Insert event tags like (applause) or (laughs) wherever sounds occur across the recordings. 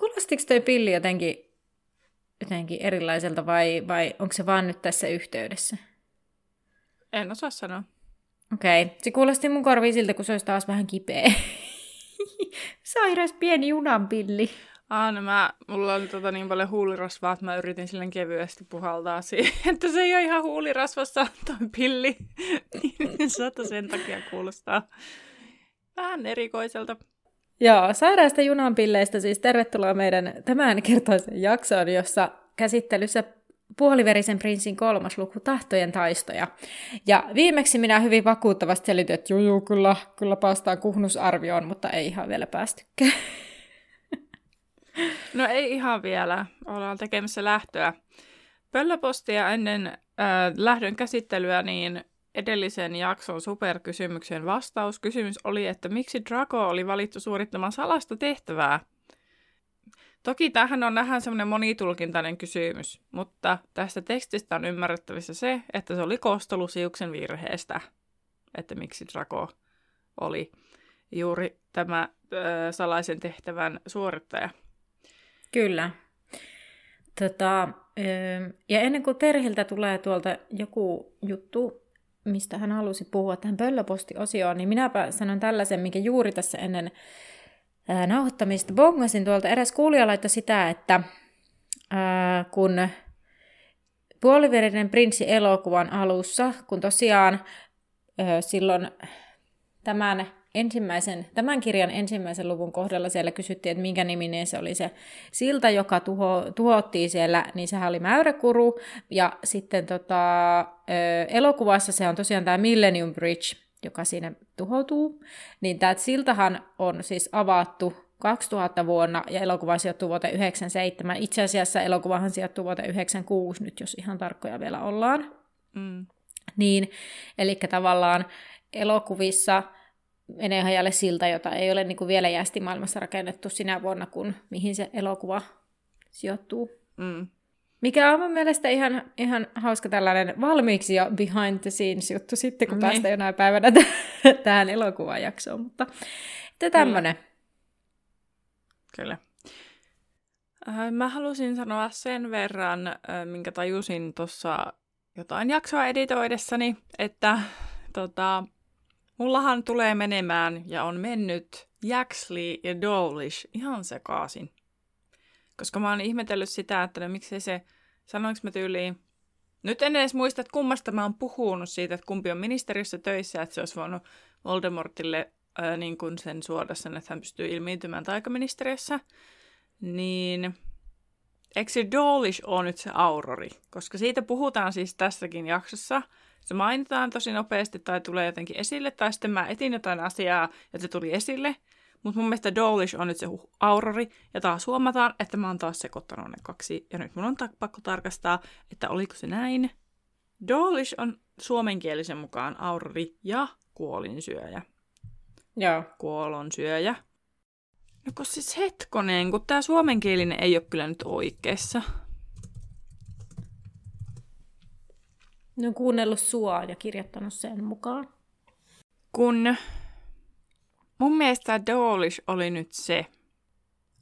Kuulostiko toi pilli jotenkin, jotenkin erilaiselta vai, vai onko se vaan nyt tässä yhteydessä? En osaa sanoa. Okei, okay. se kuulosti mun korviin siltä, kun se olisi taas vähän kipeä. (laughs) Sairas pieni junanpilli. Ah, no mä, mulla oli tota niin paljon huulirasvaa, että mä yritin silleen kevyesti puhaltaa siihen, (laughs) että se ei ole ihan huulirasvassa toi pilli. (laughs) niin saattaa sen takia kuulostaa vähän erikoiselta. Joo, sairaasta junanpilleistä siis tervetuloa meidän tämän kertoisen jaksoon, jossa käsittelyssä puoliverisen prinssin kolmas luku, tahtojen taistoja. Ja viimeksi minä hyvin vakuuttavasti selitin, että juu, juu kyllä, kyllä päästään kuhnusarvioon, mutta ei ihan vielä päästykään. (laughs) No ei ihan vielä. Ollaan tekemässä lähtöä. Pöllöpostia ennen äh, lähdön käsittelyä, niin edellisen jakson superkysymyksen vastaus. Kysymys oli, että miksi Draco oli valittu suorittamaan salasta tehtävää? Toki tähän on vähän semmoinen monitulkintainen kysymys, mutta tästä tekstistä on ymmärrettävissä se, että se oli Kostolusiuksen virheestä, että miksi Draco oli juuri tämä ö, salaisen tehtävän suorittaja. Kyllä. Tota, ja ennen kuin Terhiltä tulee tuolta joku juttu, mistä hän halusi puhua tähän pöllöpostiosioon, niin minäpä sanon tällaisen, mikä juuri tässä ennen nauhoittamista bongasin tuolta. Eräs kuulija laittoi sitä, että ää, kun puoliverinen prinssi elokuvan alussa, kun tosiaan ää, silloin tämän ensimmäisen, tämän kirjan ensimmäisen luvun kohdalla siellä kysyttiin, että minkä niminen se oli se silta, joka tuho, tuhottiin siellä, niin sehän oli Mäyräkuru. Ja sitten tota, elokuvassa se on tosiaan tämä Millennium Bridge, joka siinä tuhoutuu. Niin tämä siltahan on siis avattu 2000 vuonna ja elokuva sijoittuu vuoteen 97. Itse asiassa elokuvahan sijoittuu vuoteen 96 nyt, jos ihan tarkkoja vielä ollaan. Mm. Niin, eli tavallaan elokuvissa menee hajalle silta, jota ei ole niin kuin vielä jästi maailmassa rakennettu sinä vuonna, kun mihin se elokuva sijoittuu. Mm. Mikä on mun mielestä ihan, ihan hauska tällainen valmiiksi jo behind the scenes juttu sitten, kun niin. päästään jonain päivänä t- tähän elokuvajaksoon. Mutta että tämmöinen. Kyllä. Äh, mä halusin sanoa sen verran, äh, minkä tajusin tuossa jotain jaksoa editoidessani, että tota, mullahan tulee menemään ja on mennyt Jaxley ja Dolish ihan sekaisin. Koska mä oon ihmetellyt sitä, että no, miksei se, sanoinko mä tyyliin, nyt en edes muista, että kummasta mä oon puhunut siitä, että kumpi on ministeriössä töissä, että se olisi voinut Voldemortille ää, niin kuin sen suoda sen, että hän pystyy ilmiintymään taikaministeriössä. Niin eikö se Dolish ole nyt se aurori? Koska siitä puhutaan siis tässäkin jaksossa. Se mainitaan tosi nopeasti tai tulee jotenkin esille, tai sitten mä etin jotain asiaa ja se tuli esille. Mutta mun mielestä Dolish on nyt se aurori, ja taas huomataan, että mä oon taas sekoittanut ne kaksi, ja nyt mun on ta- pakko tarkastaa, että oliko se näin. Dolish on suomenkielisen mukaan aurori ja kuolinsyöjä. Joo. Kuolonsyöjä. No kun siis hetkonen, kun tää suomenkielinen ei ole kyllä nyt oikeassa. Ne on kuunnellut sua ja kirjoittanut sen mukaan. Kun Mun mielestä Dolish oli nyt se,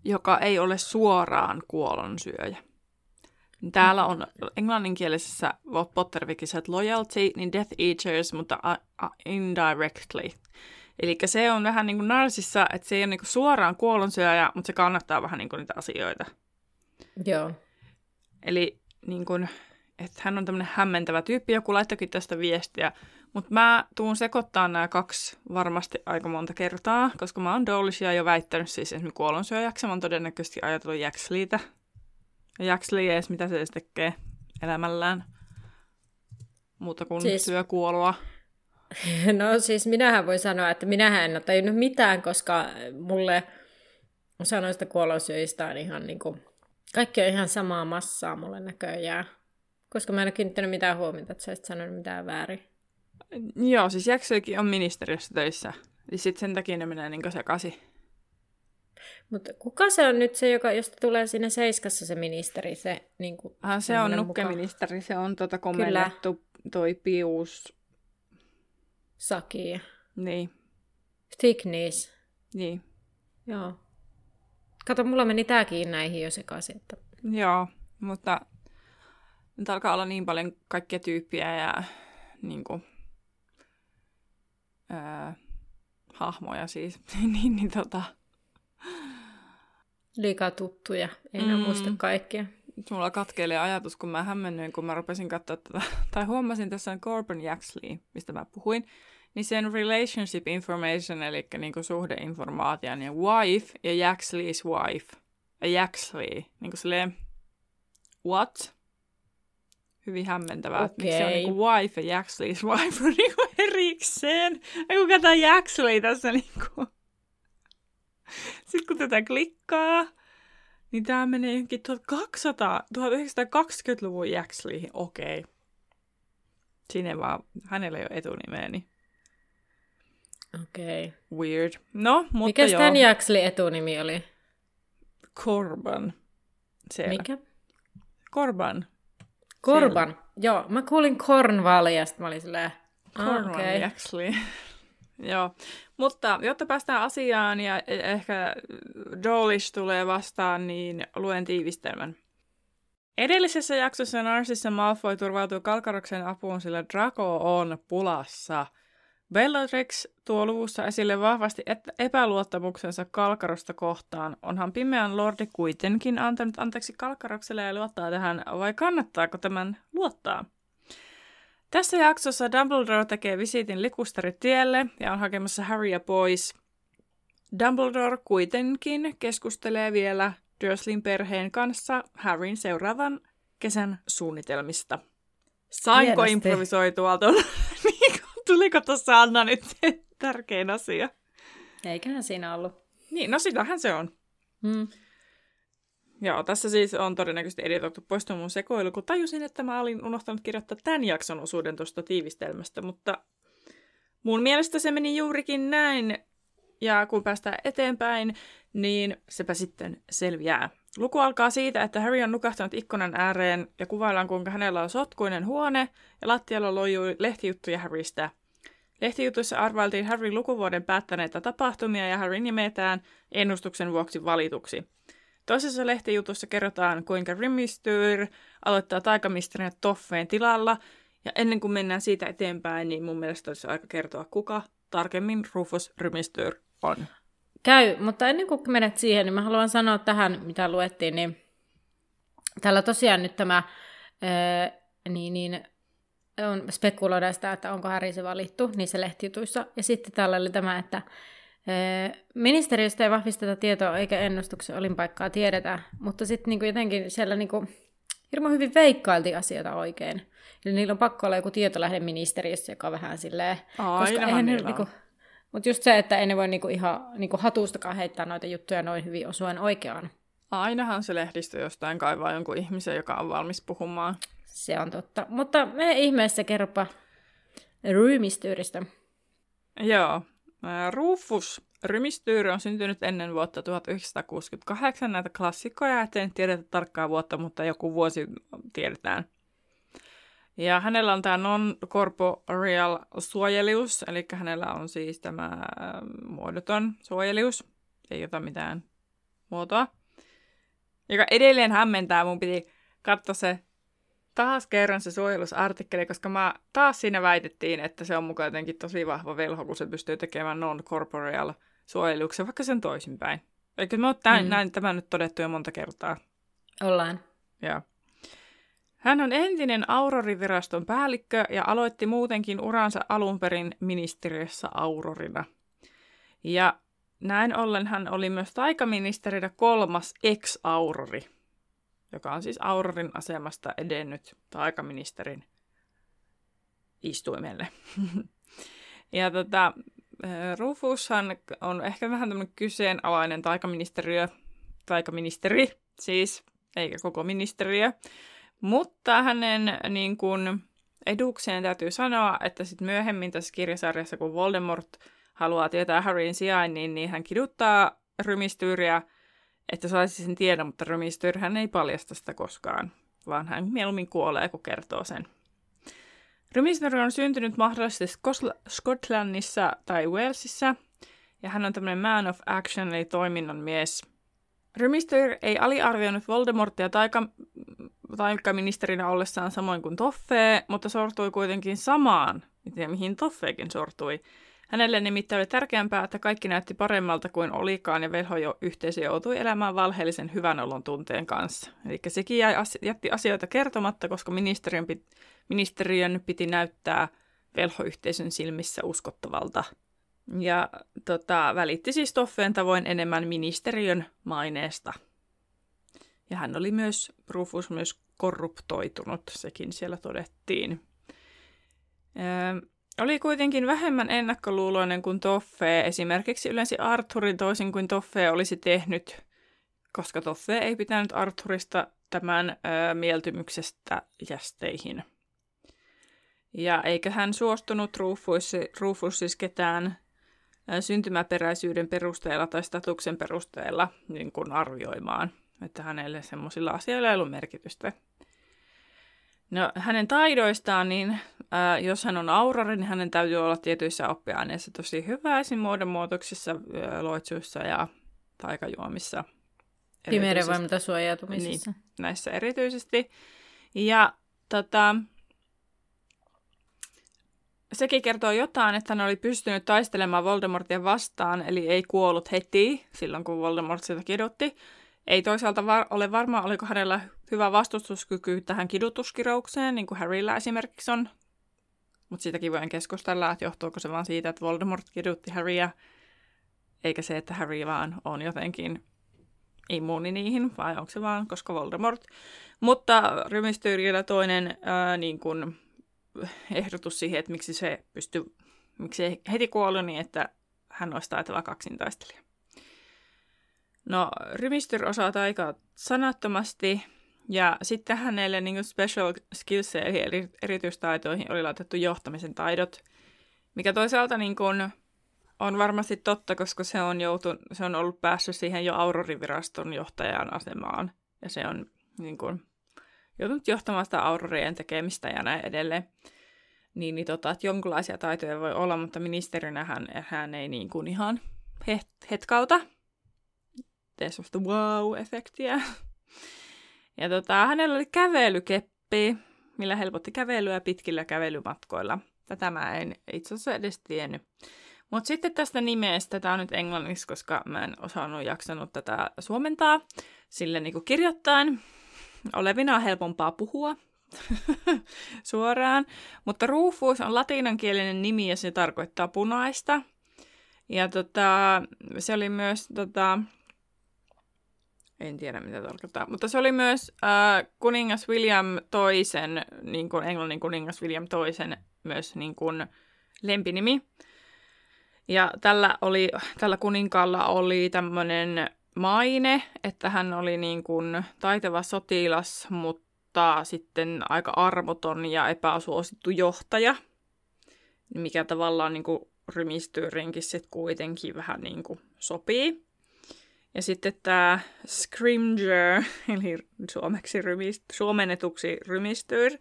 joka ei ole suoraan kuolonsyöjä. Täällä on englanninkielisessä Pottervikissä loyalty, niin Death Eaters, mutta indirectly. Eli se on vähän niin kuin narsissa, että se ei ole niin kuin suoraan kuolonsyöjä, mutta se kannattaa vähän niin kuin niitä asioita. Joo. Eli niin kuin, että hän on tämmöinen hämmentävä tyyppi, joku laittokin tästä viestiä, mutta mä tuun sekoittaa nämä kaksi varmasti aika monta kertaa, koska mä oon Dolishia jo väittänyt siis esimerkiksi kuolonsyöjäksi. Mä oon todennäköisesti ajatellut Jaxliitä. Ja Jaxli ei edes mitä se edes tekee elämällään. Muuta kuin siis... syö kuoloa. (laughs) No siis minähän voin sanoa, että minähän en ole tajunnut mitään, koska mulle osa noista kuolosyöistä on ihan niin kuin, kaikki on ihan samaa massaa mulle näköjään. Koska mä en ole kiinnittänyt mitään huomiota, että sä et sanonut mitään väärin. Joo, siis Jacksoikin on ministeriössä töissä. Ja sitten sen takia ne menee niin sekaisin. Mutta kuka se on nyt se, joka, josta tulee sinne seiskassa se ministeri? Se, niin kuin, ah, se on nukkeministeri, mukaan. se on tuota komennettu toi Pius. Saki. Niin. Thickness. Niin. Joo. Kato, mulla meni tääkin näihin jo sekaisin. Että... Joo, mutta nyt alkaa olla niin paljon kaikkia tyyppiä ja niin kuin, ää, hahmoja siis, (laughs) niin, niin tota... Liikaa tuttuja, ei mm. muista kaikkia. Mulla katkeilee ajatus, kun mä hämmennyin, kun mä rupesin katsoa tätä, (laughs) tai huomasin tässä Corbin Jaxley, mistä mä puhuin, niin sen relationship information, eli niin kuin suhdeinformaatio, niin wife ja Jaxley's wife. Ja Jaxley, niin kuin silleen, what? Hyvin hämmentävää, okay. miksi se on niin kuin wife ja Jaxley's wife on niin kuin erikseen. Ja kun katsotaan Jaxley tässä niin kuin... Sitten kun tätä klikkaa, niin tämä menee johonkin 1200, 1920-luvun Jaxleyhin. Okei. Okay. Siinä vaan, hänellä ei ole etunimeä, niin Okei. Okay. Weird. No, mutta Mikäs joo. tämän etunimi oli? Corban. Siellä. Mikä? Corban. Korban. Siellä. Joo, mä kuulin Cornwall ja sitten mä olin silleen... Cornwall ah, okay. (laughs) Joo, mutta jotta päästään asiaan ja e- ehkä Dolish tulee vastaan, niin luen tiivistelmän. Edellisessä jaksossa Narsissa Malfoy turvautuu Kalkaroksen apuun, sillä Draco on pulassa – Bellatrix tuo luvussa esille vahvasti epäluottamuksensa Kalkarosta kohtaan. Onhan pimeän lordi kuitenkin antanut anteeksi Kalkarokselle ja luottaa tähän, vai kannattaako tämän luottaa? Tässä jaksossa Dumbledore tekee visiitin likusteritielle ja on hakemassa Harrya pois. Dumbledore kuitenkin keskustelee vielä Dursleyn perheen kanssa Harryn seuraavan kesän suunnitelmista. Sainko improvisoitua tuon Tuliko tuossa Anna nyt (laughs) tärkein asia? Eiköhän siinä ollut. Niin, no sitähän se on. Hmm. Joo, tässä siis on todennäköisesti editoitu pois mun sekoilu, kun tajusin, että mä olin unohtanut kirjoittaa tämän jakson osuuden tuosta tiivistelmästä, mutta mun mielestä se meni juurikin näin, ja kun päästään eteenpäin, niin sepä sitten selviää. Luku alkaa siitä, että Harry on nukahtanut ikkunan ääreen ja kuvaillaan, kuinka hänellä on sotkuinen huone ja lattialla lojuu lehtijuttuja Harrystä. Lehtijutuissa arvailtiin Harryn lukuvuoden päättäneitä tapahtumia ja Harry nimetään ennustuksen vuoksi valituksi. Toisessa lehtijutussa kerrotaan, kuinka Rimistyr aloittaa taikamisterinen Toffeen tilalla, ja ennen kuin mennään siitä eteenpäin, niin mun mielestä olisi aika kertoa, kuka tarkemmin Rufus Rimistyr on. Käy, mutta ennen kuin menet siihen, niin mä haluan sanoa tähän, mitä luettiin, niin täällä tosiaan nyt tämä, ää, niin, niin on spekuloida sitä, että onko Häri se valittu niissä lehtijutuissa. Ja sitten täällä oli tämä, että ministeriöstä ei vahvisteta tietoa eikä ennustuksen olinpaikkaa tiedetä, mutta sitten niinku jotenkin siellä niinku, hirveän hyvin veikkailtiin asioita oikein. Eli niillä on pakko olla joku tietolähde ministeriössä, joka on vähän silleen... koska eihän ne, niinku, mutta just se, että ei ne voi niinku ihan niinku hatustakaan heittää noita juttuja noin hyvin osuen oikeaan. Ainahan se lehdistö jostain kaivaa jonkun ihmisen, joka on valmis puhumaan. Se on totta. Mutta me ihmeessä kerropa Rymistyyristä. Joo. Rufus Rymistyyri on syntynyt ennen vuotta 1968. Näitä klassikkoja, et en tiedetä tarkkaa vuotta, mutta joku vuosi tiedetään. Ja hänellä on tämä non-corporeal suojelius, eli hänellä on siis tämä muodoton suojelius, ei ota mitään muotoa, joka edelleen hämmentää. Mun piti katsoa se taas kerran se suojelusartikkeli, koska mä, taas siinä väitettiin, että se on mukaan jotenkin tosi vahva velho, kun se pystyy tekemään non-corporeal suojeluksen, vaikka sen toisinpäin. Eikö me ole tämän, mm. näin tämä nyt todettu jo monta kertaa? Ollaan. Joo. Hän on entinen Auroriviraston päällikkö ja aloitti muutenkin uransa alun perin ministeriössä Aurorina. Ja näin ollen hän oli myös taikaministerinä kolmas ex-aurori joka on siis Aurorin asemasta edennyt taikaministerin istuimelle. (laughs) ja tota, Rufushan on ehkä vähän tämmöinen kyseenalainen taikaministeriö, taikaministeri siis, eikä koko ministeriö. Mutta hänen niin kuin, edukseen täytyy sanoa, että sitten myöhemmin tässä kirjasarjassa, kun Voldemort haluaa tietää Harryn sijainnin, niin hän kiduttaa Rymistyyriä, että saisi sen tiedon, mutta Rymistyr hän ei paljasta sitä koskaan, vaan hän mieluummin kuolee, kun kertoo sen. Rymistyr on syntynyt mahdollisesti Skotlannissa tai Walesissa, ja hän on tämmöinen man of action, eli toiminnan mies. Rymistyr ei aliarvioinut Voldemortia taika, taikaministerinä ollessaan samoin kuin Toffee, mutta sortui kuitenkin samaan, mihin Toffeekin sortui. Hänelle nimittäin oli tärkeämpää, että kaikki näytti paremmalta kuin olikaan ja velho jo yhteisö joutui elämään valheellisen hyvän olon tunteen kanssa. Eli sekin jäi, jätti asioita kertomatta, koska ministeriön, pit, ministeriön piti näyttää velhoyhteisön silmissä uskottavalta. Ja tota, välitti siis Toffeen tavoin enemmän ministeriön maineesta. Ja hän oli myös, Rufus myös korruptoitunut, sekin siellä todettiin. Öö, oli kuitenkin vähemmän ennakkoluuloinen kuin Toffe, esimerkiksi yleensä Arthurin toisin kuin Toffe olisi tehnyt, koska Toffe ei pitänyt Arthurista tämän ö, mieltymyksestä jästeihin. Ja eikä hän suostunut Rufus, Rufus siis ketään syntymäperäisyyden perusteella tai statuksen perusteella niin kuin arvioimaan, että hänelle semmoisilla asioilla ei ollut merkitystä. No hänen taidoistaan, niin ää, jos hän on aurori, niin hänen täytyy olla tietyissä oppiaineissa tosi hyvä, esim. muodonmuutoksissa, loitsuissa ja taikajuomissa. Pimeyden voimilta suojautumisissa. Niin, näissä erityisesti. Ja tota, sekin kertoo jotain, että hän oli pystynyt taistelemaan Voldemortia vastaan, eli ei kuollut heti silloin, kun Voldemort sitä kidutti. Ei toisaalta var- ole varma, oliko hänellä hyvä vastustuskyky tähän kidutuskiroukseen, niin kuin Harryllä esimerkiksi on. Mutta siitäkin voin keskustella, että johtuuko se vaan siitä, että Voldemort kidutti Harryä, eikä se, että Harry vaan on jotenkin immuuni niihin, vai onko se vaan, koska Voldemort. Mutta Rymistyyrillä toinen ää, niin kun, ehdotus siihen, että miksi se pystyy, miksi se heti kuoli, niin että hän olisi taitava kaksintaistelija. No, Rymistyr osaa taikaa sanattomasti, ja sitten hänelle niin special skills eli erityistaitoihin oli laitettu johtamisen taidot, mikä toisaalta niin kuin on varmasti totta, koska se on, joutu, se on ollut päässyt siihen jo Auroriviraston johtajan asemaan. Ja se on niin kuin, joutunut johtamaan sitä Aurorien tekemistä ja näin edelleen. Niin, niin tota, että jonkinlaisia taitoja voi olla, mutta ministerinä hän, hän ei niin kuin ihan het, hetkauta tee sellaista wow-efektiä. Ja tota, hänellä oli kävelykeppi, millä helpotti kävelyä pitkillä kävelymatkoilla. Tätä mä en itse asiassa edes tiennyt. Mutta sitten tästä nimestä, tämä on nyt englanniksi, koska mä en osannut jaksanut tätä suomentaa sille niin kirjoittain. Olevina on helpompaa puhua (laughs) suoraan. Mutta Rufus on latinankielinen nimi ja se tarkoittaa punaista. Ja tota, se oli myös tota, en tiedä, mitä tarkoittaa. Mutta se oli myös äh, kuningas William toisen, niin kuin englannin kuningas William toisen, myös niin kuin lempinimi. Ja tällä, oli, tällä kuninkaalla oli tämmöinen maine, että hän oli niin kuin taitava sotilas, mutta sitten aika armoton ja epäsuosittu johtaja, mikä tavallaan niin kuin rymistyrinkin sitten kuitenkin vähän niin kuin sopii. Ja sitten tämä Scrimger, (laughs) eli suomeksi rymist, suomennetuksi rymistyr,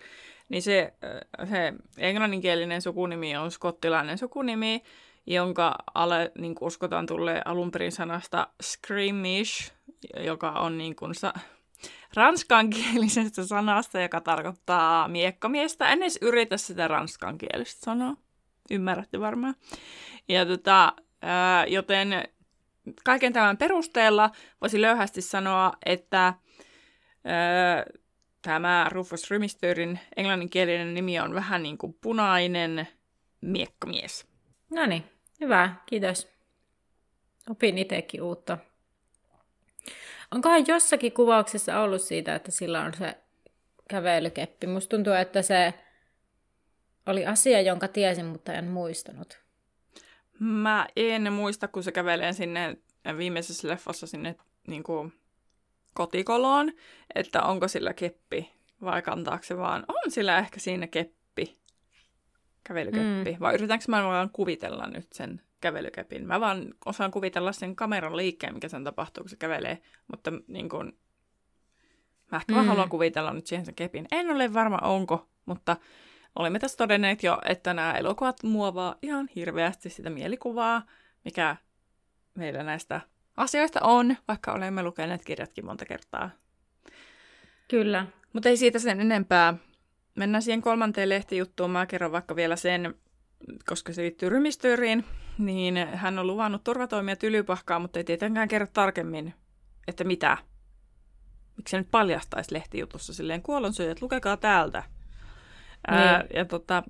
niin se, äh, se englanninkielinen sukunimi on skottilainen sukunimi, jonka alle niin kuin uskotaan tulee alun perin sanasta scrimish, joka on niin kuin sa- ranskankielisestä sanasta, joka tarkoittaa miekkamiestä. En edes yritä sitä ranskankielistä sanoa. Ymmärrätte varmaan. Ja tota, ää, joten kaiken tämän perusteella voisi löyhästi sanoa, että öö, tämä Rufus Rymistörin englanninkielinen nimi on vähän niin kuin punainen miekkamies. No niin, hyvä, kiitos. Opin itsekin uutta. Onkohan jossakin kuvauksessa ollut siitä, että sillä on se kävelykeppi? Musta tuntuu, että se oli asia, jonka tiesin, mutta en muistanut. Mä en muista, kun se kävelee sinne viimeisessä leffassa sinne niin kuin kotikoloon, että onko sillä keppi vai kantaako se vaan. On sillä ehkä siinä keppi, kävelykeppi. Mm. Vai yritänkö mä vaan kuvitella nyt sen kävelykepin? Mä vaan osaan kuvitella sen kameran liikkeen, mikä sen tapahtuu, kun se kävelee. Mutta niin kuin, mä ehkä mm. vaan haluan kuvitella nyt siihen sen kepin. En ole varma onko, mutta olemme tässä todenneet jo, että nämä elokuvat muovaa ihan hirveästi sitä mielikuvaa, mikä meillä näistä asioista on, vaikka olemme lukeneet kirjatkin monta kertaa. Kyllä. Mutta ei siitä sen enempää. Mennään siihen kolmanteen lehtijuttuun. Mä kerron vaikka vielä sen, koska se liittyy rymistööriin, niin hän on luvannut turvatoimia tylypahkaa, mutta ei tietenkään kerro tarkemmin, että mitä. Miksi se nyt paljastaisi lehtijutussa silleen kuollonsyöjät, lukekaa täältä. Niin. Ää, ja tota,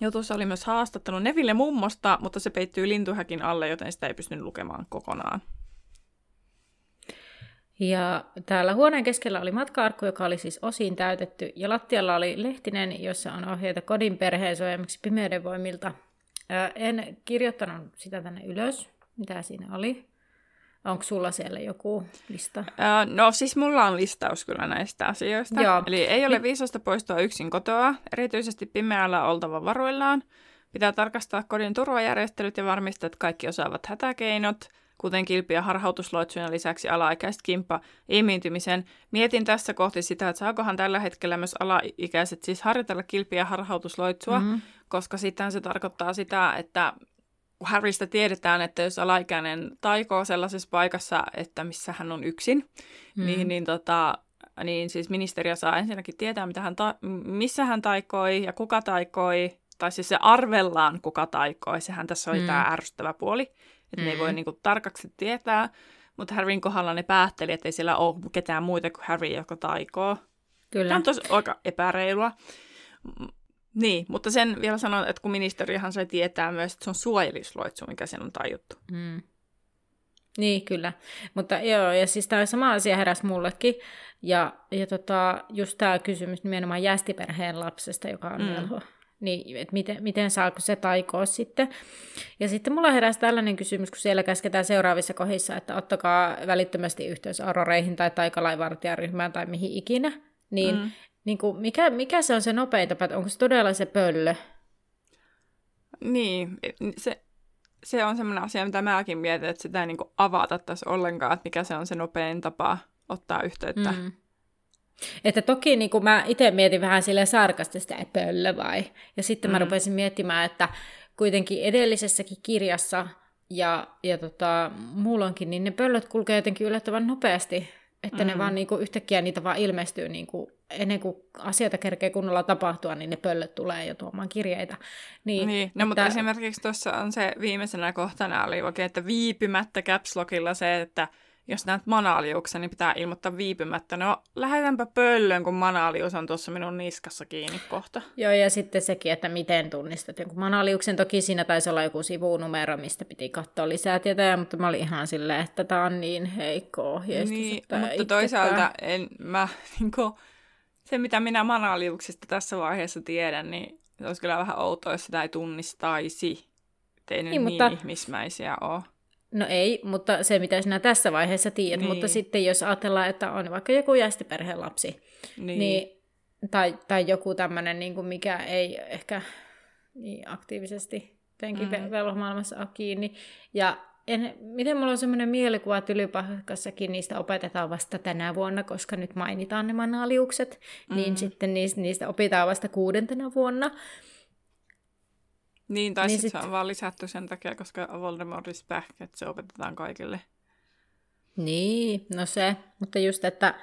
jutussa oli myös haastattelu Neville mummosta, mutta se peittyy lintuhäkin alle, joten sitä ei pystynyt lukemaan kokonaan. Ja täällä huoneen keskellä oli matkaarkku, joka oli siis osin täytetty, ja lattialla oli lehtinen, jossa on ohjeita kodin perheen suojelmiksi pimeyden voimilta. En kirjoittanut sitä tänne ylös, mitä siinä oli. Onko sulla siellä joku lista? No siis mulla on listaus kyllä näistä asioista. Joo. Eli ei ole viisasta poistua yksin kotoa, erityisesti pimeällä oltava varuillaan. Pitää tarkastaa kodin turvajärjestelyt ja varmistaa, että kaikki osaavat hätäkeinot, kuten kilpi- ja harhautusloitsujen lisäksi alaikäiset kimppa imiintymisen. Mietin tässä kohti sitä, että saakohan tällä hetkellä myös alaikäiset siis harjoitella kilpi- ja harhautusloitsua, mm-hmm. koska sitten se tarkoittaa sitä, että Harrystä tiedetään, että jos alaikäinen taikoo sellaisessa paikassa, että missä hän on yksin, mm. niin, niin, tota, niin siis ministeriö saa ensinnäkin tietää, mitä hän ta- missä hän taikoi ja kuka taikoi, tai siis se arvellaan, kuka taikoi. Sehän tässä oli mm. tämä ärsyttävä puoli, että mm. ne ei voi mm. niinku tarkaksi tietää. Mutta Harryn kohdalla ne päätteli, että ei siellä ole ketään muita kuin Harry, joka taikoo. Kyllä. Tämä on tosi aika epäreilua. Niin, mutta sen vielä sanon, että kun ministeriöhän sai tietää myös, että se on suojelisloitsu, mikä sen on tajuttu. Mm. Niin, kyllä. Mutta joo, ja siis tämä sama asia heräsi mullekin. Ja, ja tota, just tämä kysymys nimenomaan jästiperheen lapsesta, joka on mm. velho. Niin, että miten, miten saako se taikoa sitten. Ja sitten mulla heräsi tällainen kysymys, kun siellä käsketään seuraavissa kohdissa, että ottakaa välittömästi yhteys auroreihin tai taikalaivartijaryhmään tai mihin ikinä. Niin mm niin kuin, mikä, mikä se on se nopein tapa, onko se todella se pöllö? Niin, se, se on semmoinen asia, mitä mäkin mietin, että sitä ei niin kuin avata tässä ollenkaan, että mikä se on se nopein tapa ottaa yhteyttä. Mm. Että toki niin kuin mä itse mietin vähän sille sarkastista, että pöllö vai. Ja sitten mm. mä rupesin miettimään, että kuitenkin edellisessäkin kirjassa ja, ja tota, muulloinkin, niin ne pöllöt kulkee jotenkin yllättävän nopeasti että mm. ne vaan niinku yhtäkkiä niitä vaan ilmestyy niinku, ennen kuin asioita kerkee kunnolla tapahtua, niin ne pöllöt tulee jo tuomaan kirjeitä. Niin, niin. No, että... mutta esimerkiksi tuossa on se viimeisenä kohtana oli oikein, että viipymättä caps se, että jos näet manaaliuksen, niin pitää ilmoittaa viipymättä. No, lähetänpä pöllön, kun manaalius on tuossa minun niskassa kiinni kohta. Joo, ja sitten sekin, että miten tunnistat jonkun manaaliuksen. Toki siinä taisi olla joku sivunumero, mistä piti katsoa lisää tietoja, mutta mä olin ihan silleen, että tämä on niin heikko ohjeistus. Niin, mutta itsekään... toisaalta en, mä, (laughs) niin kuin, se, mitä minä manaaliuksista tässä vaiheessa tiedän, niin se olisi kyllä vähän outoa, jos sitä ei tunnistaisi. Ei niin, nyt mutta... niin ihmismäisiä ole. No ei, mutta se mitä sinä tässä vaiheessa tiedät, niin. mutta sitten jos ajatellaan, että on vaikka joku jästiperheen lapsi, niin. Niin, tai, tai joku tämmöinen, niin kuin mikä ei ehkä niin aktiivisesti jotenkin mm. velhomaailmassa ole kiinni, ja en, miten mulla on semmoinen mielikuva, että Ylypahkassakin niistä opetetaan vasta tänä vuonna, koska nyt mainitaan ne manaaliukset, mm. niin sitten niistä, niistä opitaan vasta kuudentena vuonna. Niin, tai niin sit, sit se on vaan lisätty sen takia, koska Voldemort is back, että se opetetaan kaikille. Niin, no se, mutta just, että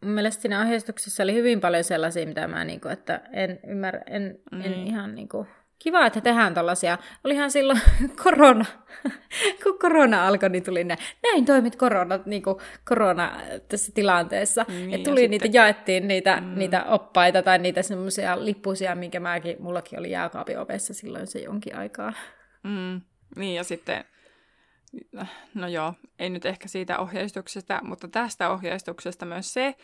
mun mielestä siinä ohjeistuksessa oli hyvin paljon sellaisia, mitä mä niinku, että en ymmärrä, en, mm. en ihan niinku Kiva, että tehdään tällaisia. Olihan silloin (laughs) korona, kun korona alkoi, niin tuli ne, näin toimit korona, niin kuin korona tässä tilanteessa. Niin, ja tuli ja niitä, sitten... jaettiin niitä, mm. niitä oppaita tai niitä semmoisia lippusia, minkä mäkin, mullakin oli jääkaapin ovessa silloin se jonkin aikaa. Mm. Niin ja sitten, no joo, ei nyt ehkä siitä ohjeistuksesta, mutta tästä ohjeistuksesta myös se,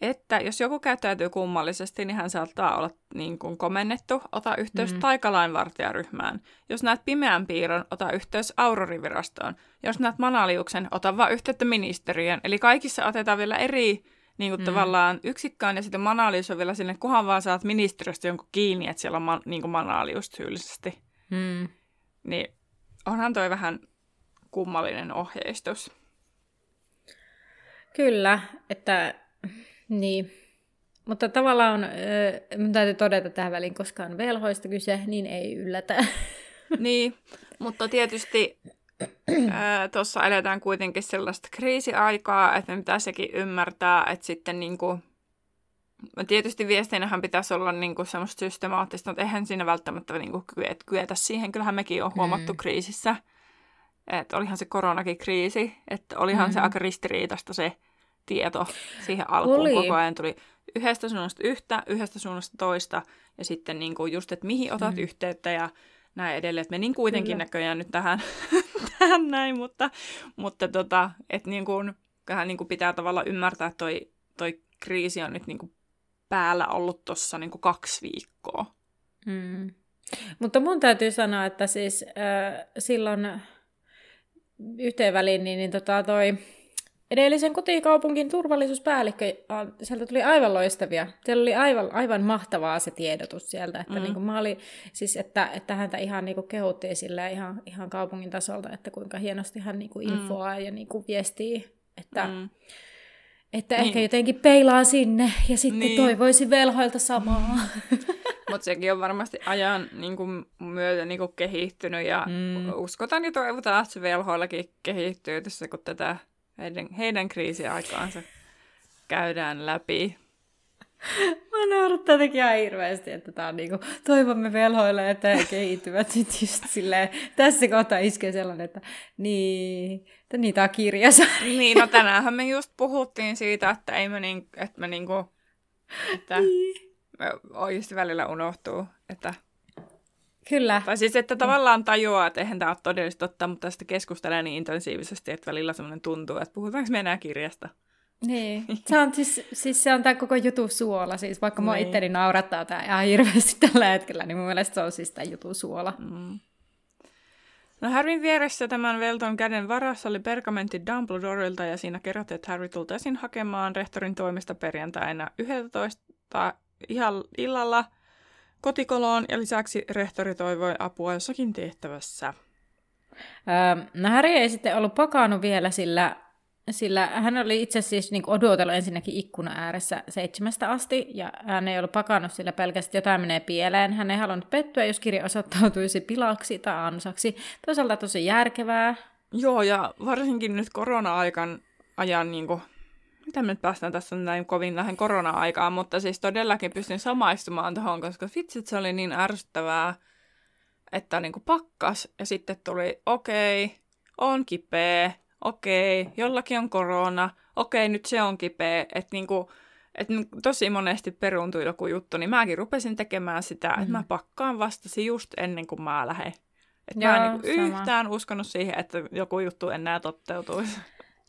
että jos joku käyttäytyy kummallisesti, niin hän saattaa olla niin kuin komennettu, ota yhteys mm. taikalainvartijaryhmään. Jos näet pimeän piirron, ota yhteys Aurorivirastoon. Jos näet manaliuksen, ota vaan yhteyttä ministeriön. Eli kaikissa otetaan vielä eri niin kuin mm. tavallaan yksikköön, ja sitten manalius on vielä sinne, kunhan vaan saat ministeriöstä jonkun kiinni, että siellä on man, niin kuin manalius tyylisesti. Mm. Niin onhan toi vähän kummallinen ohjeistus. Kyllä, että niin. Mutta tavallaan, äh, minun täytyy todeta tähän väliin, koska on velhoista kyse, niin ei yllätä. (laughs) Niin, mutta tietysti tuossa eletään kuitenkin sellaista kriisiaikaa, että me pitää sekin ymmärtää, että sitten niin kuin, tietysti viestinähän pitäisi olla niin kuin semmoista systemaattista, mutta eihän siinä välttämättä niin kuin kyetä siihen. Kyllähän mekin on huomattu mm. kriisissä, että olihan se koronakin kriisi, että olihan mm. se aika ristiriitasta se tieto siihen alkuun. Oli. Koko ajan tuli yhdestä suunnasta yhtä, yhdestä suunnasta toista, ja sitten niin kuin just, että mihin otat mm. yhteyttä ja näin edelleen. Että menin kuitenkin Kyllä. näköjään nyt tähän, (laughs) tähän näin, mutta, mutta tota, että niin kuin, niin kuin pitää tavallaan ymmärtää, että toi, toi kriisi on nyt niin kuin päällä ollut tuossa niin kaksi viikkoa. Mm. Mutta mun täytyy sanoa, että siis äh, silloin yhteen väliin, niin, niin tota toi, edellisen kotikaupunkin turvallisuuspäällikkö, sieltä tuli aivan loistavia. Siellä oli aivan, aivan mahtavaa se tiedotus sieltä, että, mm. niin kuin mä olin, siis että, että häntä ihan niin kuin kehuttiin sillä ihan, ihan kaupungin tasolta, että kuinka hienosti hän niin kuin mm. infoaa mm. ja niin kuin viestii, että, mm. että niin. ehkä jotenkin peilaa sinne ja sitten niin. toivoisi velhoilta samaa. (laughs) Mutta sekin on varmasti ajan niin kuin, myötä niin kuin, kehittynyt ja mm. uskotaan ja toivotaan, että se velhoillakin kehittyy tässä, kun tätä heidän, heidän kriisiaikaansa käydään läpi. (laughs) Mä naurattaa jotenkin ihan hirveästi, että tää on niinku, toivomme velhoille, että he kehittyvät sit just silleen, tässä kohtaa iskee sellainen, että niin, että niitä on kirjassa. Niin, no tänäänhän me just puhuttiin siitä, että ei me, niin, että me niinku, että niin. me oikeasti välillä unohtuu, että Kyllä. Tai siis, että tavallaan tajuaa, että eihän tämä ole todellista totta, mutta tästä keskustelee niin intensiivisesti, että välillä semmoinen tuntuu, että puhutaanko me enää kirjasta. Niin. (laughs) Se on, siis, siis se on tämä koko jutu suola. Siis vaikka niin. mua itteni naurattaa tämä ihan hirveästi tällä hetkellä, niin mun mielestä se on siis tämä jutu suola. Mm. No Harryn vieressä tämän Velton käden varassa oli pergamentti Dumbledoreilta ja siinä kerrottiin, että Harry tultaisiin hakemaan rehtorin toimesta perjantaina 11 ihan illalla – kotikoloon ja lisäksi rehtori toivoi apua jossakin tehtävässä. Öö, no Harry ei sitten ollut pakannut vielä, sillä, sillä hän oli itse siis niin odotellut ensinnäkin ikkuna ääressä seitsemästä asti, ja hän ei ollut pakannut sillä pelkästään jotain menee pieleen. Hän ei halunnut pettyä, jos kirja osoittautuisi pilaksi tai ansaksi. Toisaalta tosi järkevää. Joo, ja varsinkin nyt korona-aikan ajan niin kuin mitä me nyt päästään tässä näin kovin lähen korona-aikaan, mutta siis todellakin pystyn samaistumaan tuohon, koska vitsit se oli niin ärsyttävää, että niin kuin pakkas ja sitten tuli okei, okay, on kipeä, okei, okay, jollakin on korona, okei, okay, nyt se on kipeä, että niin kuin, että tosi monesti peruuntui joku juttu, niin mäkin rupesin tekemään sitä, mm-hmm. että mä pakkaan vastasi just ennen kuin mä lähden. Että Joo, mä en niin yhtään uskonut siihen, että joku juttu enää toteutuisi.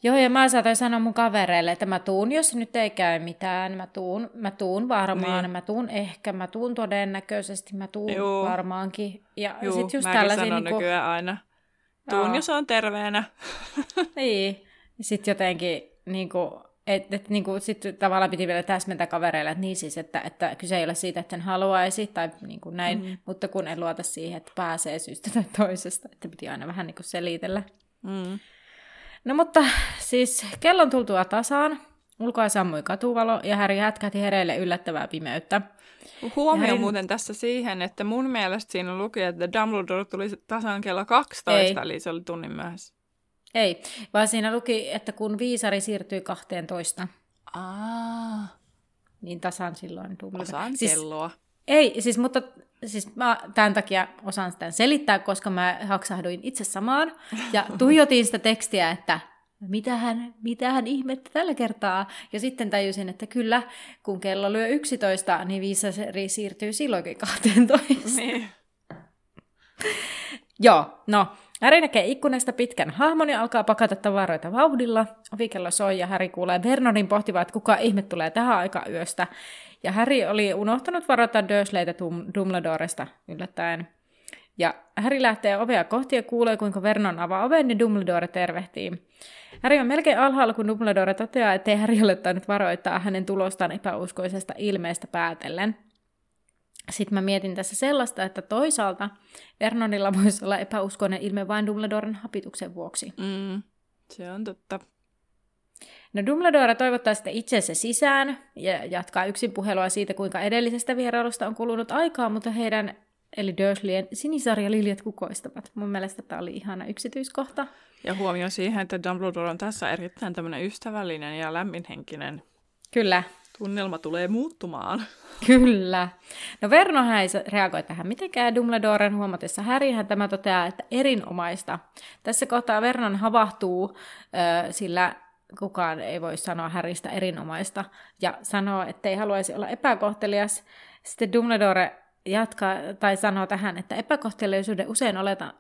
Joo, ja mä saatoin sanoa mun kavereille, että mä tuun, jos nyt ei käy mitään, mä tuun, mä tuun varmaan, niin. mä tuun ehkä, mä tuun todennäköisesti, mä tuun Juu. varmaankin. Ja Juu, sit just mäkin tällaisia, sanon niin kuin... nykyään aina. Tuun, Joo. jos on terveenä. (laughs) niin. Sitten jotenkin, niin kuin, että et, niin kuin, sit tavallaan piti vielä täsmentää kavereille, että niin siis, että, että kyse ei ole siitä, että en haluaisi tai niin kuin näin, mm. mutta kun en luota siihen, että pääsee syystä tai toisesta, että piti aina vähän niin kuin selitellä. Mm. No mutta siis kellon tultua tasaan, ulkoa sammui katuvalo ja Häri hätkäti hereille yllättävää pimeyttä. Huomio Härin... muuten tässä siihen, että mun mielestä siinä luki, että Dumbledore tuli tasan kello 12, Ei. eli se oli tunnin myöhässä. Ei, vaan siinä luki, että kun viisari siirtyi 12. Aa. Niin tasan silloin Dumbledore. Tasan siis, kelloa. Ei, siis mutta siis mä tämän takia osaan sitä selittää, koska mä haksahduin itse samaan ja (laughs) tuijotin sitä tekstiä, että mitähän, mitähän ihmettä tällä kertaa. Ja sitten tajusin, että kyllä, kun kello lyö 11, niin viisari siirtyy silloinkin 12. Niin. (laughs) Joo, no, Harry näkee ikkunasta pitkän hahmon ja alkaa pakata tavaroita vauhdilla. Ovikello soi ja Harry kuulee Vernonin pohtivat, että kuka ihme tulee tähän aikaan yöstä. Ja Harry oli unohtanut varoittaa Dursleytä Dumbledoresta yllättäen. Ja Harry lähtee ovea kohti ja kuulee, kuinka Vernon avaa oven ja Dumbledore tervehtii. Harry on melkein alhaalla, kun Dumbledore toteaa, ettei Harry ole tainnut varoittaa hänen tulostaan epäuskoisesta ilmeestä päätellen. Sitten mä mietin tässä sellaista, että toisaalta Vernonilla voisi olla epäuskoinen ilme vain Dumbledoren hapituksen vuoksi. Mm, se on totta. No Dumbledore toivottaa sitten itsensä sisään ja jatkaa yksin puhelua siitä, kuinka edellisestä vierailusta on kulunut aikaa, mutta heidän, eli Dursleyen, sinisarjaliljat kukoistavat. Mun mielestä tämä oli ihana yksityiskohta. Ja huomio siihen, että Dumbledore on tässä erittäin tämmöinen ystävällinen ja lämminhenkinen. Kyllä. Tunnelma tulee muuttumaan. Kyllä. No Vernohan ei reagoi tähän mitenkään Dumbledoren huomatessa Härihän tämä toteaa, että erinomaista. Tässä kohtaa Vernon havahtuu, sillä kukaan ei voi sanoa Häristä erinomaista, ja sanoo, että ei haluaisi olla epäkohtelias. Sitten Dumbledore jatkaa tai sanoo tähän, että epäkohteliaisuuden usein oleta,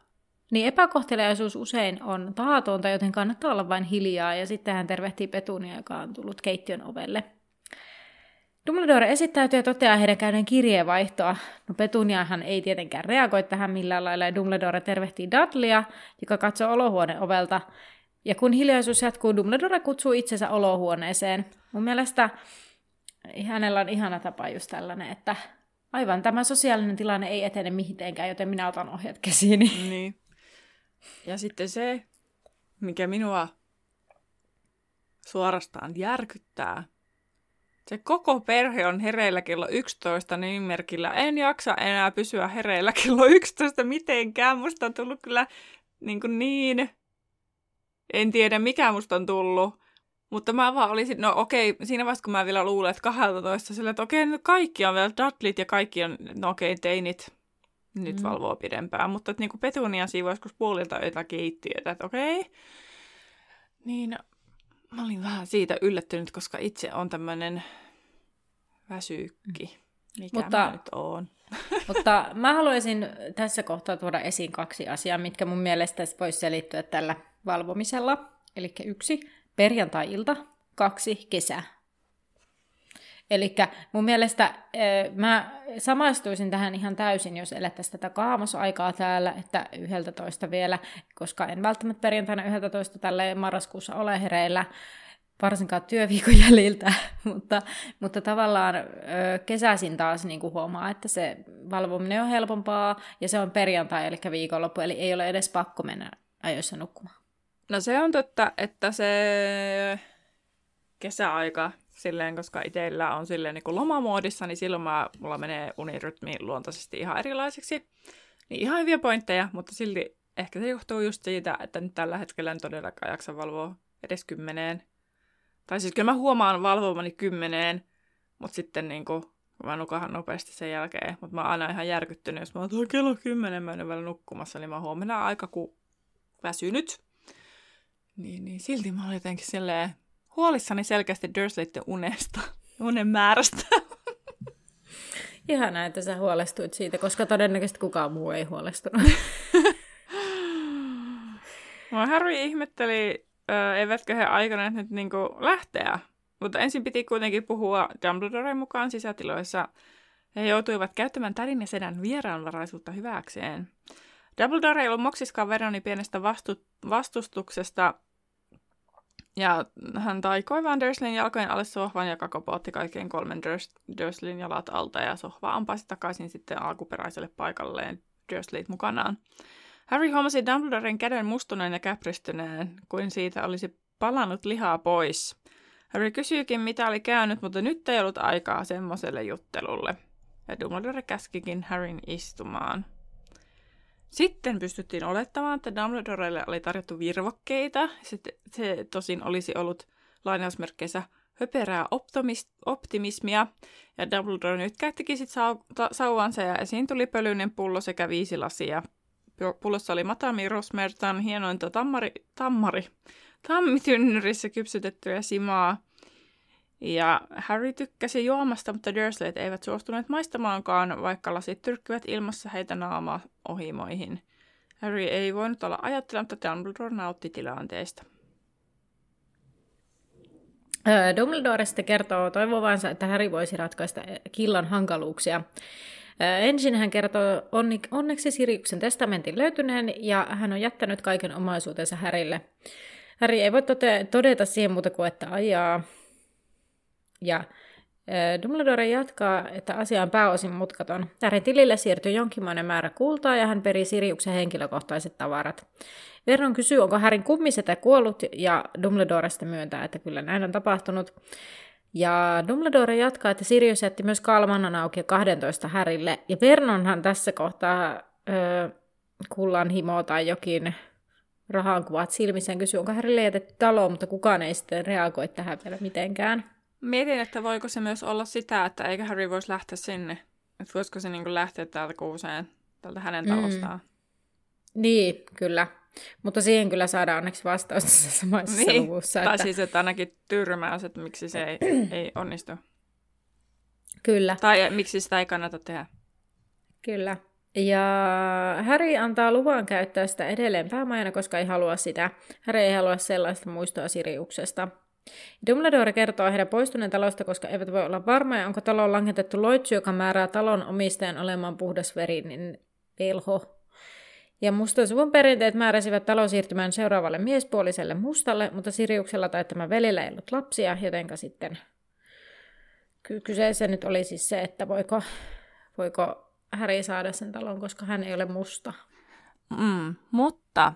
niin epäkohteliaisuus usein on tahatonta, joten kannattaa olla vain hiljaa, ja sitten hän tervehtii Petunia, joka on tullut keittiön ovelle. Dumbledore esittäytyy ja toteaa heidän käyneen kirjeenvaihtoa. No Petuniahan ei tietenkään reagoi tähän millään lailla, ja Dumbledore tervehtii Dudleya, joka katsoo olohuoneen ovelta. Ja kun hiljaisuus jatkuu, Dumbledore kutsuu itsensä olohuoneeseen. Mun mielestä hänellä on ihana tapa just tällainen, että aivan tämä sosiaalinen tilanne ei etene mihinkään, joten minä otan ohjat käsiini. Niin. Ja sitten se, mikä minua suorastaan järkyttää, se koko perhe on hereillä kello 11 nimimerkillä. En jaksa enää pysyä hereillä kello 11 mitenkään. Musta on tullut kyllä niin, kuin niin en tiedä mikä musta on tullut. Mutta mä vaan olisin, no okei, siinä vaiheessa kun mä vielä luulen, että 12, sillä että okei, nyt kaikki on vielä Dudleyt ja kaikki on, no okei, teinit nyt mm. valvoo pidempään. Mutta että niin kuin Petunia siivoisi joskus puolilta jotain keittiötä, että okei. Niin mä olin vähän siitä yllättynyt, koska itse on tämmöinen väsyykki, mikä mutta, mä nyt oon. (laughs) mutta mä haluaisin tässä kohtaa tuoda esiin kaksi asiaa, mitkä mun mielestä voisi selittyä tällä valvomisella. Eli yksi, perjantai-ilta, kaksi, kesä. Eli mun mielestä mä samaistuisin tähän ihan täysin, jos elettäisiin tätä kaamosaikaa täällä, että yhdeltä toista vielä, koska en välttämättä perjantaina yhdeltä toista tälle marraskuussa ole hereillä, varsinkaan työviikon (laughs) jäljiltä, mutta, mutta tavallaan kesäisin taas niin kuin huomaa, että se valvominen on helpompaa ja se on perjantai, eli viikonloppu, eli ei ole edes pakko mennä ajoissa nukkumaan. No se on totta, että se kesäaika, silleen, koska itsellä on silleen niin lomamuodissa, niin silloin mä, mulla menee unirytmi luontaisesti ihan erilaiseksi. Niin ihan hyviä pointteja, mutta silti ehkä se johtuu just siitä, että nyt tällä hetkellä en todellakaan jaksa valvoa edes kymmeneen. Tai siis kyllä mä huomaan valvomani kymmeneen, mutta sitten niin kuin, mä nukahan nopeasti sen jälkeen. Mutta mä oon aina ihan järkyttynyt, jos mä oon kello kymmenen, mä en vielä nukkumassa, niin mä huomenna aika ku väsynyt. Niin, niin silti mä olin jotenkin silleen huolissani selkeästi Dursleyten unesta, (laughs) unen määrästä. (laughs) Ihanaa, että sä huolestuit siitä, koska todennäköisesti kukaan muu ei huolestunut. (laughs) Mä Harry ihmetteli, äh, eivätkö he aikoneet nyt niinku lähteä. Mutta ensin piti kuitenkin puhua Dumbledoren mukaan sisätiloissa. He joutuivat käyttämään tädin ja sedän vieraanvaraisuutta hyväkseen. Dumbledore ei ollut moksiskaan verrani pienestä vastu- vastustuksesta, ja hän taikoi vaan Dursleyn jalkojen alle sohvan ja kakopotti kaikkien kolmen Durs- Dursleyn jalat alta ja sohva ampaisi takaisin sitten alkuperäiselle paikalleen Dursleyt mukanaan. Harry huomasi Dumbledoren käden mustuneen ja käpristyneen, kuin siitä olisi palannut lihaa pois. Harry kysyikin, mitä oli käynyt, mutta nyt ei ollut aikaa semmoiselle juttelulle. Ja Dumbledore käskikin Harryn istumaan. Sitten pystyttiin olettamaan, että Dumbledorelle oli tarjottu virvokkeita. Sitten se tosin olisi ollut lainausmerkkeissä höperää optimismia. Ja Dumbledore nyt käyttikin sitten sau- sauvansa ja esiin tuli pölyinen pullo sekä viisi lasia. Pullossa oli Matami Rosmertan hienointa tammari, tammari, tammitynnyrissä kypsytettyä simaa. Ja Harry tykkäsi juomasta, mutta Dursleyt eivät suostuneet maistamaankaan, vaikka lasit tyrkkivät ilmassa heitä naamaa ohimoihin. Harry ei voinut olla ajattelematta, Dumbledore nautti tilanteesta. Dumbledore sitten kertoo toivovansa, että Harry voisi ratkaista killan hankaluuksia. Ensin hän kertoo onneksi Siriuksen testamentin löytyneen ja hän on jättänyt kaiken omaisuutensa Härille. Harry ei voi todeta siihen muuta kuin, että ajaa. Ja Dumbledore jatkaa, että asia on pääosin mutkaton. Harryn tilille siirtyy jonkinmoinen määrä kultaa ja hän perii Siriuksen henkilökohtaiset tavarat. Vernon kysyy, onko Härin kummisetä kuollut, ja Dumbledore sitten myöntää, että kyllä näin on tapahtunut. Ja Dumbledore jatkaa, että Sirius jätti myös kalmannan auki 12 Härille, ja Vernonhan tässä kohtaa öö, kullan himo tai jokin rahan kuvat silmissään kysyy, onko Härille jätetty talo, mutta kukaan ei sitten reagoi tähän vielä mitenkään. Mietin, että voiko se myös olla sitä, että eikä Harry voisi lähteä sinne. Että voisiko se niin lähteä täältä kuuseen, tältä hänen talostaan. Mm. Niin, kyllä. Mutta siihen kyllä saadaan onneksi vastaus tässä samassa niin. luvussa. Tai että... siis, että ainakin tyrmäys, että miksi se ei, (clears throat) ei onnistu. Kyllä. Tai miksi sitä ei kannata tehdä. Kyllä. Ja Harry antaa luvan käyttää sitä edelleen päämajana, koska ei halua sitä. Harry ei halua sellaista muistoa Siriuksesta. Dumbledore kertoo heidän poistuneen talosta, koska eivät voi olla varmoja, onko taloon langetettu loitsu, joka määrää talon omistajan olemaan puhdasverinen velho. Ja mustan suvun perinteet määräsivät talosiirtymään seuraavalle miespuoliselle mustalle, mutta Siriuksella tai tämä velillä ei ollut lapsia, jotenka sitten ky- kyseessä nyt oli siis se, että voiko, voiko Häri saada sen talon, koska hän ei ole musta. Mm, mutta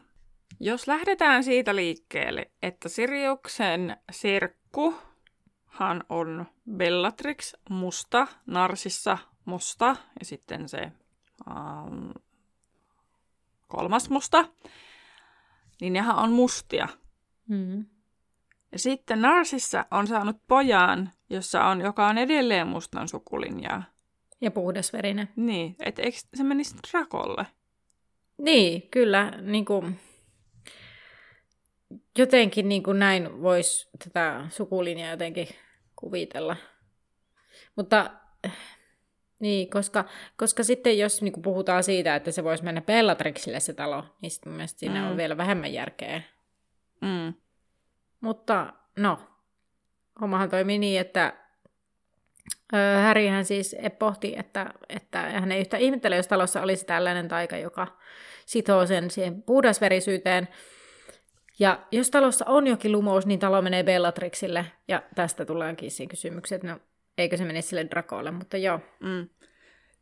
jos lähdetään siitä liikkeelle, että Siriuksen serkkuhan on Bellatrix musta, Narsissa musta ja sitten se um, kolmas musta, niin nehän on mustia. Mm. Ja sitten Narsissa on saanut pojan, jossa on, joka on edelleen mustan sukulinjaa. Ja puhdasverinen. Niin, että eikö se menisi Drakolle? Niin, kyllä. Niin kuin, jotenkin niin kuin näin voisi tätä sukulinjaa jotenkin kuvitella. Mutta niin, koska, koska sitten jos niin kuin puhutaan siitä, että se voisi mennä Bellatrixille se talo, niin sitten mielestäni siinä mm. on vielä vähemmän järkeä. Mm. Mutta no, hommahan toimii niin, että Härihän siis pohti, että, että hän ei yhtä ihmettele, jos talossa olisi tällainen taika, joka sitoo sen siihen puhdasverisyyteen. Ja jos talossa on jokin lumous, niin talo menee Bellatrixille. Ja tästä tuleekin siinä kysymyksiä, että no, eikö se menisi sille Drakolle, mutta joo. Mm.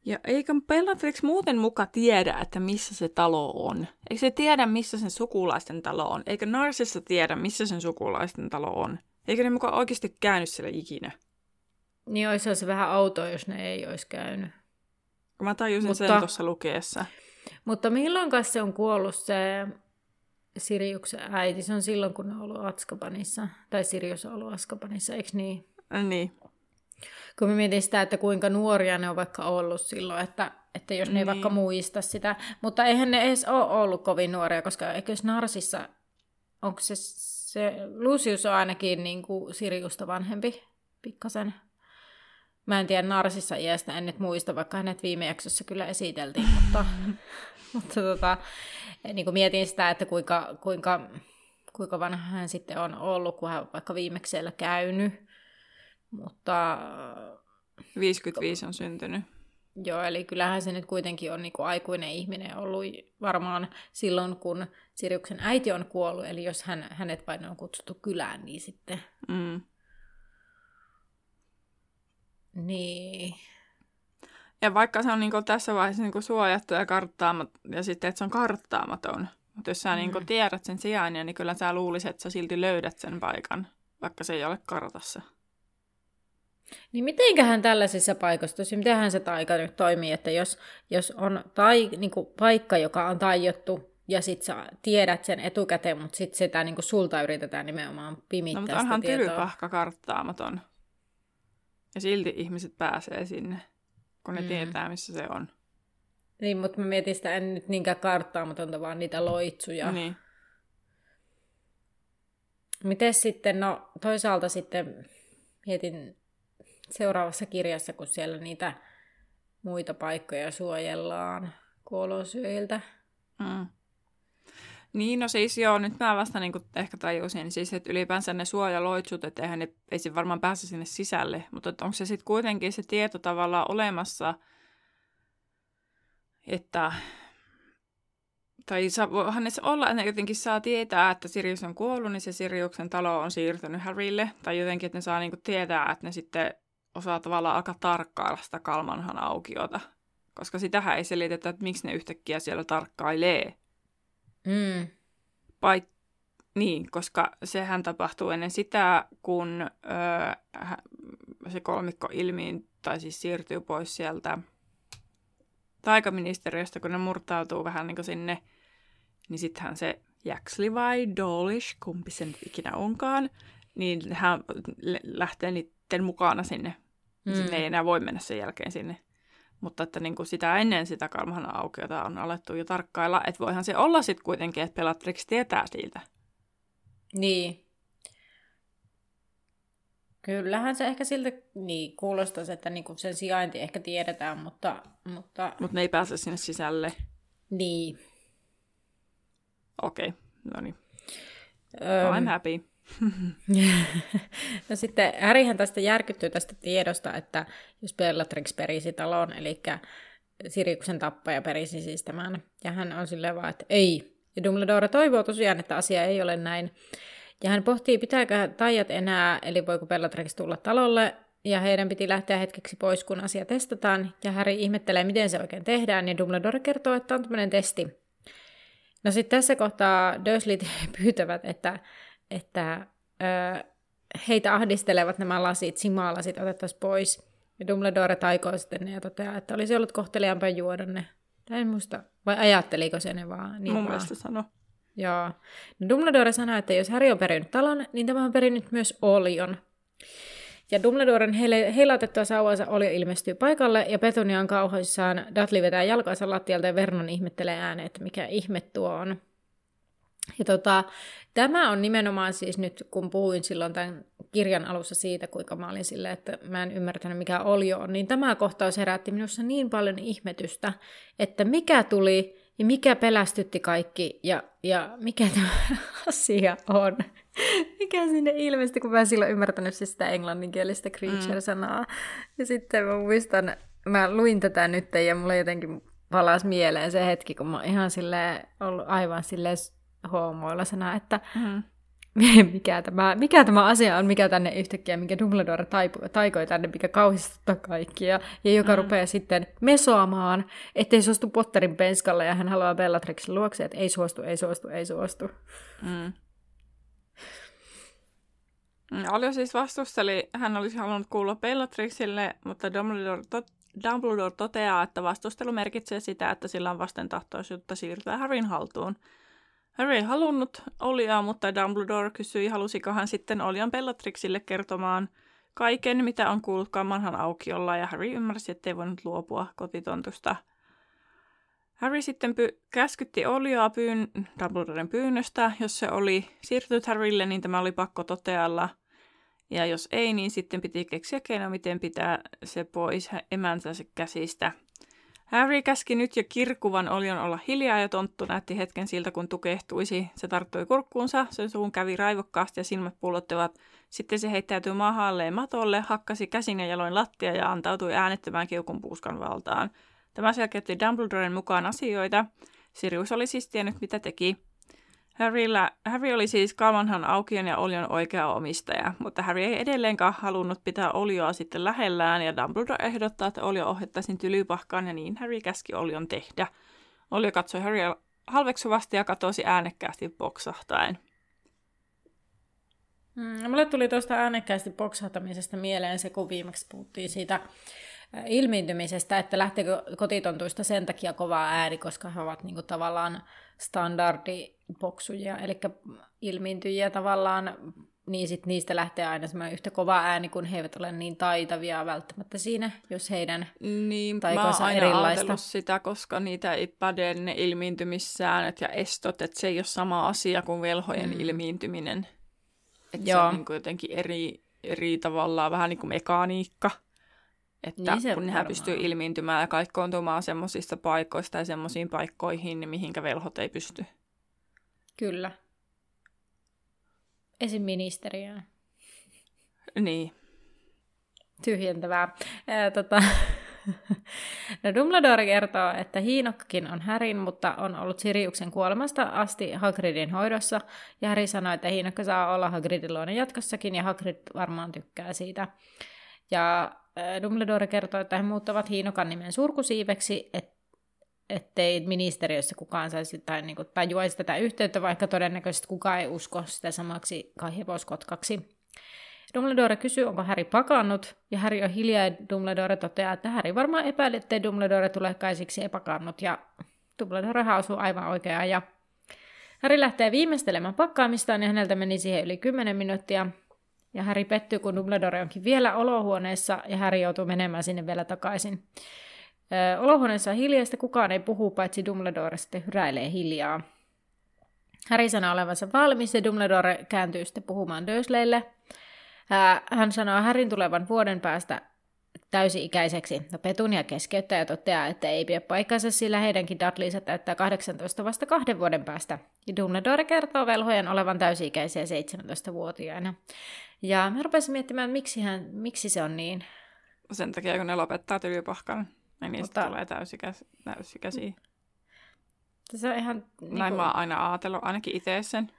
Ja eikö Bellatrix muuten muka tiedä, että missä se talo on? Eikö se tiedä, missä sen sukulaisten talo on? Eikö Narsissa tiedä, missä sen sukulaisten talo on? Eikö ne muka oikeasti käynyt siellä ikinä? Niin olisi se vähän autoa, jos ne ei olisi käynyt. Mä tajusin mutta, sen tuossa lukeessa. Mutta milloin se on kuollut se Siriuksen äiti? Se on silloin, kun ne on ollut Atskabanissa. Tai Sirius on ollut Atskabanissa, eikö niin? Niin kun mä mietin sitä, että kuinka nuoria ne on vaikka ollut silloin, että, että jos ne niin. ei vaikka muista sitä. Mutta eihän ne edes ole ollut kovin nuoria, koska eikö Narsissa, onko se, se Lucius on ainakin niin kuin Siriusta vanhempi pikkasen. Mä en tiedä Narsissa iästä, en nyt muista, vaikka hänet viime jaksossa kyllä esiteltiin, mutta, (laughs) mutta tota, niin kuin mietin sitä, että kuinka, kuinka, kuinka vanha hän sitten on ollut, kun hän vaikka viimeksi siellä käynyt. Mutta... 55 on syntynyt. Joo, eli kyllähän se nyt kuitenkin on niin kuin aikuinen ihminen ollut varmaan silloin, kun Siriuksen äiti on kuollut. Eli jos hän, hänet vain on kutsuttu kylään, niin sitten... Mm. Niin. Ja vaikka se on niin kuin tässä vaiheessa niin kuin suojattu ja karttaamaton, ja sitten, että se on karttaamaton, mutta jos sä niin kuin mm. tiedät sen sijainnin, niin kyllä sä luulisit, että sä silti löydät sen paikan, vaikka se ei ole kartassa. Niin mitenköhän tällaisissa paikoissa, mitenhän se taika nyt toimii, että jos, jos on tai, niin kuin paikka, joka on taijottu, ja sit sä tiedät sen etukäteen, mutta sitten sitä niin kuin sulta yritetään nimenomaan pimittää No mutta onhan tylypahka karttaamaton. Ja silti ihmiset pääsee sinne, kun ne mm. tietää, missä se on. Niin, mutta mä mietin sitä en nyt niinkään karttaamatonta, vaan niitä loitsuja. Niin. Miten sitten, no toisaalta sitten mietin seuraavassa kirjassa, kun siellä niitä muita paikkoja suojellaan kuolosyöiltä. Mm. Niin, no siis joo, nyt mä vasta niin ehkä tajusin, siis että ylipäänsä ne suojaloitsut, että eihän ne, ei se varmaan pääse sinne sisälle, mutta onko se sitten kuitenkin se tieto tavallaan olemassa, että tai voihan ne olla, että ne jotenkin saa tietää, että Sirius on kuollut, niin se Siriuksen talo on siirtynyt Harrylle. Tai jotenkin, että ne saa niinku tietää, että ne sitten osaa tavallaan alkaa tarkkailla sitä Kalmanhan aukiota. Koska sitähän ei selitetä, että miksi ne yhtäkkiä siellä tarkkailee. Mm. Pai, niin, koska sehän tapahtuu ennen sitä, kun öö, se kolmikko ilmiin, tai siis siirtyy pois sieltä taikaministeriöstä, kun ne murtautuu vähän niin kuin sinne niin sittenhän se Jaxley vai Dolish, kumpi sen ikinä onkaan, niin hän lähtee niiden mukana sinne. Mm. Sinne ei enää voi mennä sen jälkeen sinne. Mutta että niin kuin sitä ennen sitä kalmahan aukiota on alettu jo tarkkailla, että voihan se olla sitten kuitenkin, että Bellatrix tietää siitä. Niin. Kyllähän se ehkä siltä niin, kuulostaisi, että niin sen sijainti ehkä tiedetään, mutta... Mutta Mut ne ei pääse sinne sisälle. Niin. Okei, okay. no niin. Um, I'm happy. (laughs) no sitten Härihän tästä järkyttyy tästä tiedosta, että jos Bellatrix perisi talon, eli Siriksen tappaja perisi siis tämän, ja hän on silleen vaan, että ei. Ja Dumbledore toivoo tosiaan, että asia ei ole näin. Ja hän pohtii, pitääkö taijat enää, eli voiko Bellatrix tulla talolle, ja heidän piti lähteä hetkeksi pois, kun asia testataan. Ja Harry ihmettelee, miten se oikein tehdään, ja Dumbledore kertoo, että on tämmöinen testi, No sitten tässä kohtaa Dursleyt (laughs) pyytävät, että, että ö, heitä ahdistelevat nämä lasit, simalasit otettaisiin pois. Ja Dumbledore taikoo sitten ne ja toteaa, että olisi ollut kohteliaampaa juoda ne. Tai en muista, vai ajatteliko se ne vaan? Niin Mun vaan. mielestä sano. Joo. No Dumbledore sanoi, että jos Harry on perinyt talon, niin tämä on perinyt myös Olion. Ja Dumbledoren heilautettua sauvansa oli ilmestyy paikalle, ja Petunia on kauhoissaan. Dudley vetää jalkansa lattialta ja Vernon ihmettelee ääneen, että mikä ihme tuo on. Ja tota, tämä on nimenomaan siis nyt, kun puhuin silloin tämän kirjan alussa siitä, kuinka mä olin silleen, että mä en ymmärtänyt mikä oli on, niin tämä kohtaus herätti minussa niin paljon ihmetystä, että mikä tuli ja mikä pelästytti kaikki ja, ja mikä (laughs) tämä asia on. mikä sinne ilmestyi, kun mä en silloin ymmärtänyt siis sitä englanninkielistä creature-sanaa. Mm. Ja sitten mä muistan, mä luin tätä nyt ja mulla jotenkin palasi mieleen se hetki, kun mä oon ihan sille ollut aivan sille hoomoilla sana, että mm. (laughs) mikä, tämä, mikä tämä asia on, mikä tänne yhtäkkiä, mikä Dumbledore taipu, taikoi tänne, mikä kauhistuttaa kaikkia, ja joka mm. rupeaa sitten mesoamaan, ettei suostu Potterin penskalle, ja hän haluaa Bellatrixin luokse, että ei suostu, ei suostu, ei suostu. Mm. Olio siis vastusteli, hän olisi halunnut kuulla Bellatrixille, mutta Dumbledore, to- Dumbledore toteaa, että vastustelu merkitsee sitä, että sillä on vastentahtoisuutta siirtyä Harryn haltuun. Harry ei halunnut Oliaa, mutta Dumbledore kysyi, halusiko hän sitten Olian Bellatrixille kertomaan kaiken, mitä on kuullut kammanhan aukiolla, ja Harry ymmärsi, ettei voinut luopua kotitontusta. Harry sitten py- käskytti Oliaa pyyn- Dumbledoren pyynnöstä. Jos se oli siirtynyt Harrylle, niin tämä oli pakko totealla. Ja jos ei, niin sitten piti keksiä keino, miten pitää se pois emäntänsä käsistä. Harry käski nyt jo kirkuvan olion olla hiljaa ja tonttu näytti hetken siltä, kun tukehtuisi. Se tarttui kurkkuunsa, sen suun kävi raivokkaasti ja silmät pullottivat. Sitten se heittäytyi mahalleen matolle, hakkasi käsin ja jaloin lattia ja antautui äänettömään kiukun puuskan valtaan. Tämä selkeytti Dumbledoren mukaan asioita. Sirius oli siis tiennyt, mitä teki. Harryllä, Harry oli siis Kalmanhan aukion ja Olion oikea omistaja, mutta Harry ei edelleenkaan halunnut pitää Olioa sitten lähellään ja Dumbledore ehdottaa, että Olio ohjattaisiin tylypahkaan ja niin Harry käski Olion tehdä. Olio katsoi Harrya halveksuvasti ja katosi äänekkäästi boksahtaen. Mm, mulle tuli tuosta äänekkäästi boksahtamisesta mieleen se, kun viimeksi puhuttiin siitä ilmiintymisestä, että lähteekö kotitontuista sen takia kovaa ääni, koska he ovat niinku tavallaan standardiboksuja, eli ilmiintyjiä tavallaan, niin sit niistä lähtee aina semmoinen yhtä kova ääni, kun he eivät ole niin taitavia välttämättä siinä, jos heidän niin, taikonsa mä erilaista. sitä, koska niitä ei päde ne ilmiintymissäännöt ja estot, että se ei ole sama asia kuin velhojen mm. ilmiintyminen. Että se on niin jotenkin eri, eri tavallaan vähän niin kuin mekaniikka. Että niin kun nehän pystyy ilmiintymään ja kaikkoontumaan semmoisista paikoista ja semmoisiin paikkoihin, niin mihinkä velhot ei pysty. Kyllä. Esim. ministeriöön. Niin. Tyhjentävää. Ää, tota, (laughs) no Dumbledore kertoo, että Hiinokkakin on Härin, mutta on ollut Siriuksen kuolemasta asti Hagridin hoidossa. Ja Harry sanoi, että Hiinokka saa olla Hagridin luona jatkossakin, ja Hagrid varmaan tykkää siitä. Ja Dumbledore kertoo, että he muuttavat Hiinokan nimen surkusiiveksi, et, ettei ministeriössä kukaan saisi tai niin kuin, tajuaisi tätä yhteyttä, vaikka todennäköisesti kukaan ei usko sitä samaksi kaihevoskotkaksi. Dumbledore kysyy, onko Harry pakannut, ja Harry on hiljaa, ja Dumbledore toteaa, että Harry varmaan epäili, ettei Dumbledore tule kaisiksi epakannut, ja Dumbledore hausuu aivan oikeaan, ja Harry lähtee viimeistelemään pakkaamistaan, ja häneltä meni siihen yli 10 minuuttia, ja Harry pettyy, kun Dumbledore onkin vielä olohuoneessa, ja Harry joutuu menemään sinne vielä takaisin. Ö, olohuoneessa on hiljaista, kukaan ei puhu, paitsi Dumbledore sitten hyräilee hiljaa. Harry sanoo olevansa valmis, ja Dumbledore kääntyy sitten puhumaan Dursleylle – hän sanoo Härin tulevan vuoden päästä täysi-ikäiseksi. No Petunia keskeyttää ja toteaa, että ei pidä paikkansa, sillä heidänkin Dudleysa täyttää 18 vasta kahden vuoden päästä. Ja Dumbledore kertoo velhojen olevan täysi-ikäisiä 17-vuotiaina. Ja mä rupesin miettimään, miksi, hän, miksi se on niin. Sen takia, kun ne lopettaa tylypahkan, niin niistä Mutta... tulee täysikäisiä. Se on ihan... Niin Näin kuin... mä oon aina ajatellut, ainakin itse sen.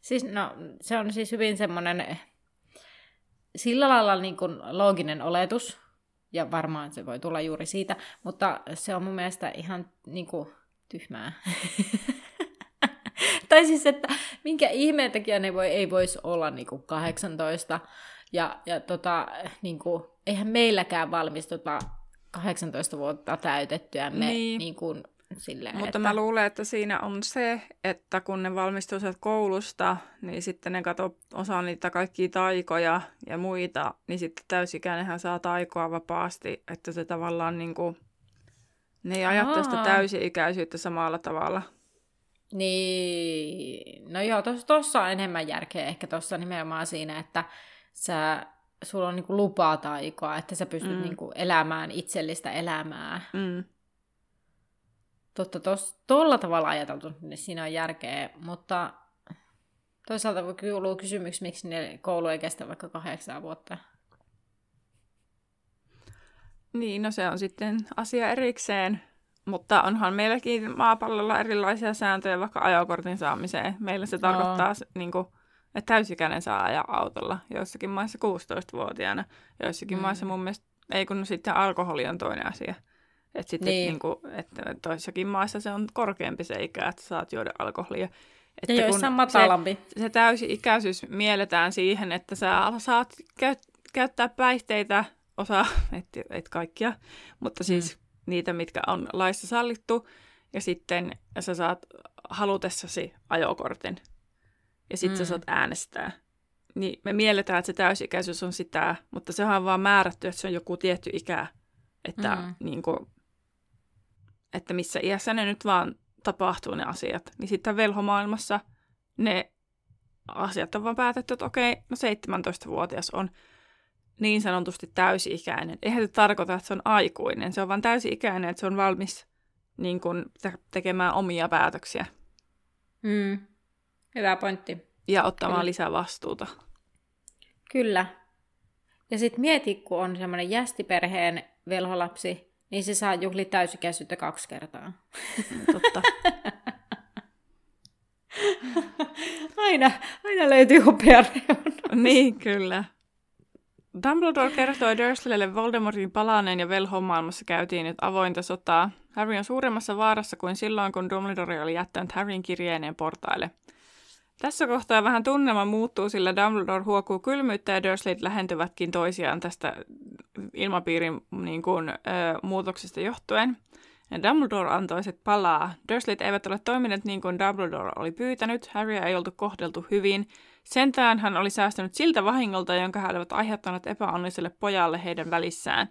Siis, no, se on siis hyvin semmoinen sillä lailla niin kuin looginen oletus, ja varmaan se voi tulla juuri siitä, mutta se on mun mielestä ihan niin kuin, tyhmää. (laughs) tai siis, että minkä ihmeen takia ne voi, ei voisi olla niin kuin 18, ja, ja tota, niin kuin, eihän meilläkään valmistuta 18 vuotta täytettyä me niin. Niin kuin, Silleen, Mutta että... mä luulen, että siinä on se, että kun ne valmistuu koulusta, niin sitten ne kato osaa niitä kaikkia taikoja ja muita, niin sitten täysikäinenhän saa taikoa vapaasti, että se tavallaan niin kuin, ne ei ajattele sitä täysi-ikäisyyttä samalla tavalla. Niin, no joo, tuossa on enemmän järkeä ehkä tuossa nimenomaan siinä, että sä, sulla on niinku lupaa taikoa, että sä pystyt mm. niinku elämään itsellistä elämää. Mm totta tuolla tavalla ajateltu, niin siinä on järkeä, mutta toisaalta voi kuulua kysymyksi, miksi ne koulu ei kestä vaikka kahdeksan vuotta. Niin, no se on sitten asia erikseen, mutta onhan meilläkin maapallolla erilaisia sääntöjä vaikka ajokortin saamiseen. Meillä se tarkoittaa, no. niin kuin, että täysikäinen saa ajaa autolla, joissakin maissa 16-vuotiaana, joissakin mm. maissa mun mielestä, ei kun sitten alkoholi on toinen asia. Että sitten niin. niin kuin, että toissakin maissa se on korkeampi se ikä, että saat juoda alkoholia. Että ja joissain matalampi. Se, se täysi-ikäisyys mielletään siihen, että sä saat käy, käyttää päihteitä, osa, (laughs) et, et kaikkia, mutta siis mm. Niitä, mitkä on laissa sallittu, ja sitten sä saat halutessasi ajokortin, ja sitten mm. sä saat äänestää. Niin me mielletään, että se täysikäisyys on sitä, mutta se on vaan määrätty, että se on joku tietty ikä, että mm. niin kuin, että missä iässä ne nyt vaan tapahtuu ne asiat. Niin sitten velhomaailmassa ne asiat on vaan päätetty, että okei, no 17-vuotias on niin sanotusti täysi-ikäinen. Eihän se tarkoita, että se on aikuinen. Se on vaan täysi-ikäinen, että se on valmis niin kun, tekemään omia päätöksiä. Mm. Hyvä pointti. Ja ottamaan Kyllä. lisää vastuuta. Kyllä. Ja sitten mieti, kun on semmoinen jästiperheen velholapsi, niin se saa juhli täysikäisyyttä kaksi kertaa. Totta. (laughs) aina, aina löytyy hopea Niin, kyllä. Dumbledore kertoi Dursleylle Voldemortin palaneen ja velhomaailmassa käytiin nyt avointa sotaa. Harry on suuremmassa vaarassa kuin silloin, kun Dumbledore oli jättänyt Harryn kirjeineen portaille. Tässä kohtaa vähän tunnelma muuttuu, sillä Dumbledore huokuu kylmyyttä ja Dursleyt lähentyvätkin toisiaan tästä ilmapiirin niin kuin, ö, muutoksesta johtuen. Ja Dumbledore antoi sit palaa. Dursleyt eivät ole toimineet niin kuin Dumbledore oli pyytänyt. Harry ei oltu kohdeltu hyvin. Sentään hän oli säästänyt siltä vahingolta, jonka he olivat aiheuttaneet epäonniselle pojalle heidän välissään.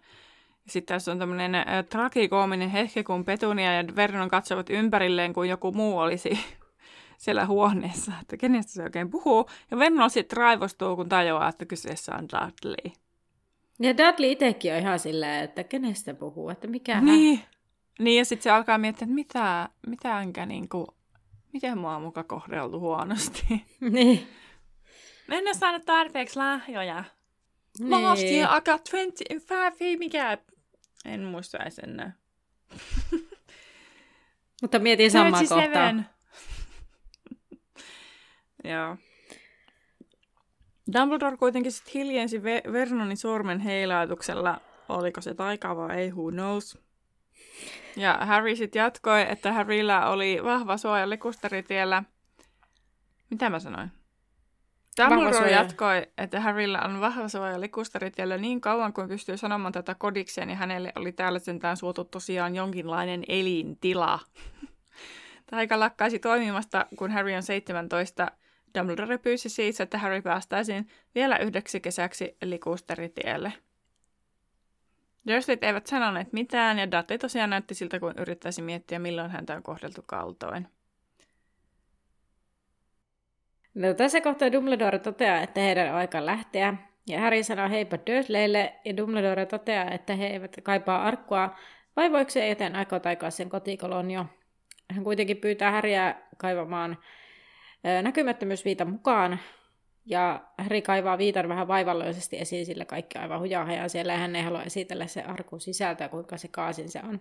Sitten tässä on tämmöinen äh, tragikoominen hetki, kun Petunia ja Vernon katsovat ympärilleen, kun joku muu olisi (laughs) siellä huoneessa, että kenestä se oikein puhuu. Ja Vernon sitten raivostuu, kun tajuaa, että kyseessä on Dudley. Ja Dudley itsekin on ihan silleen, että kenestä puhuu, että mikä Niin, niin ja sitten se alkaa miettiä, että mitä, mitä enkä niin kuin, miten mua on muka kohdeltu huonosti. (laughs) Niin. Mä en ole saanut tarpeeksi lahjoja. Niin. Last year I got 25, mikä... En muista edes enää. (laughs) Mutta mietin samaa 37. kohtaa. (laughs) Joo. Dumbledore kuitenkin sitten hiljensi Ve- Vernonin sormen heilautuksella. Oliko se taika vai ei, who knows. Ja Harry sitten jatkoi, että Harryllä oli vahva suoja likusteritiellä. Mitä mä sanoin? Dumbledore jatkoi, että Harryllä on vahva suoja likusteritiellä niin kauan kuin pystyy sanomaan tätä kodikseen, niin hänelle oli täällä sentään suotu tosiaan jonkinlainen elintila. (laughs) Taika lakkaisi toimimasta, kun Harry on 17. Dumbledore pyysi siis, että Harry päästäisiin vielä yhdeksi kesäksi likusteritielle. Dursleyt eivät sanoneet mitään, ja Dudley tosiaan näytti siltä, kun yrittäisi miettiä, milloin häntä on kohdeltu kaltoin. No, tässä kohtaa Dumbledore toteaa, että heidän on aika lähteä. Ja Harry sanoo heipä Dursleylle, ja Dumbledore toteaa, että he eivät kaipaa arkkua, vai voiko se joten aikoo taikaa sen kotikolonio. Hän kuitenkin pyytää Harryä kaivamaan näkymättömyysviitan mukaan, ja Harry kaivaa viitan vähän vaivalloisesti esiin, sillä kaikki aivan hujaa siellä, ja hän ei halua esitellä se arkun sisältöä, kuinka se kaasin se on.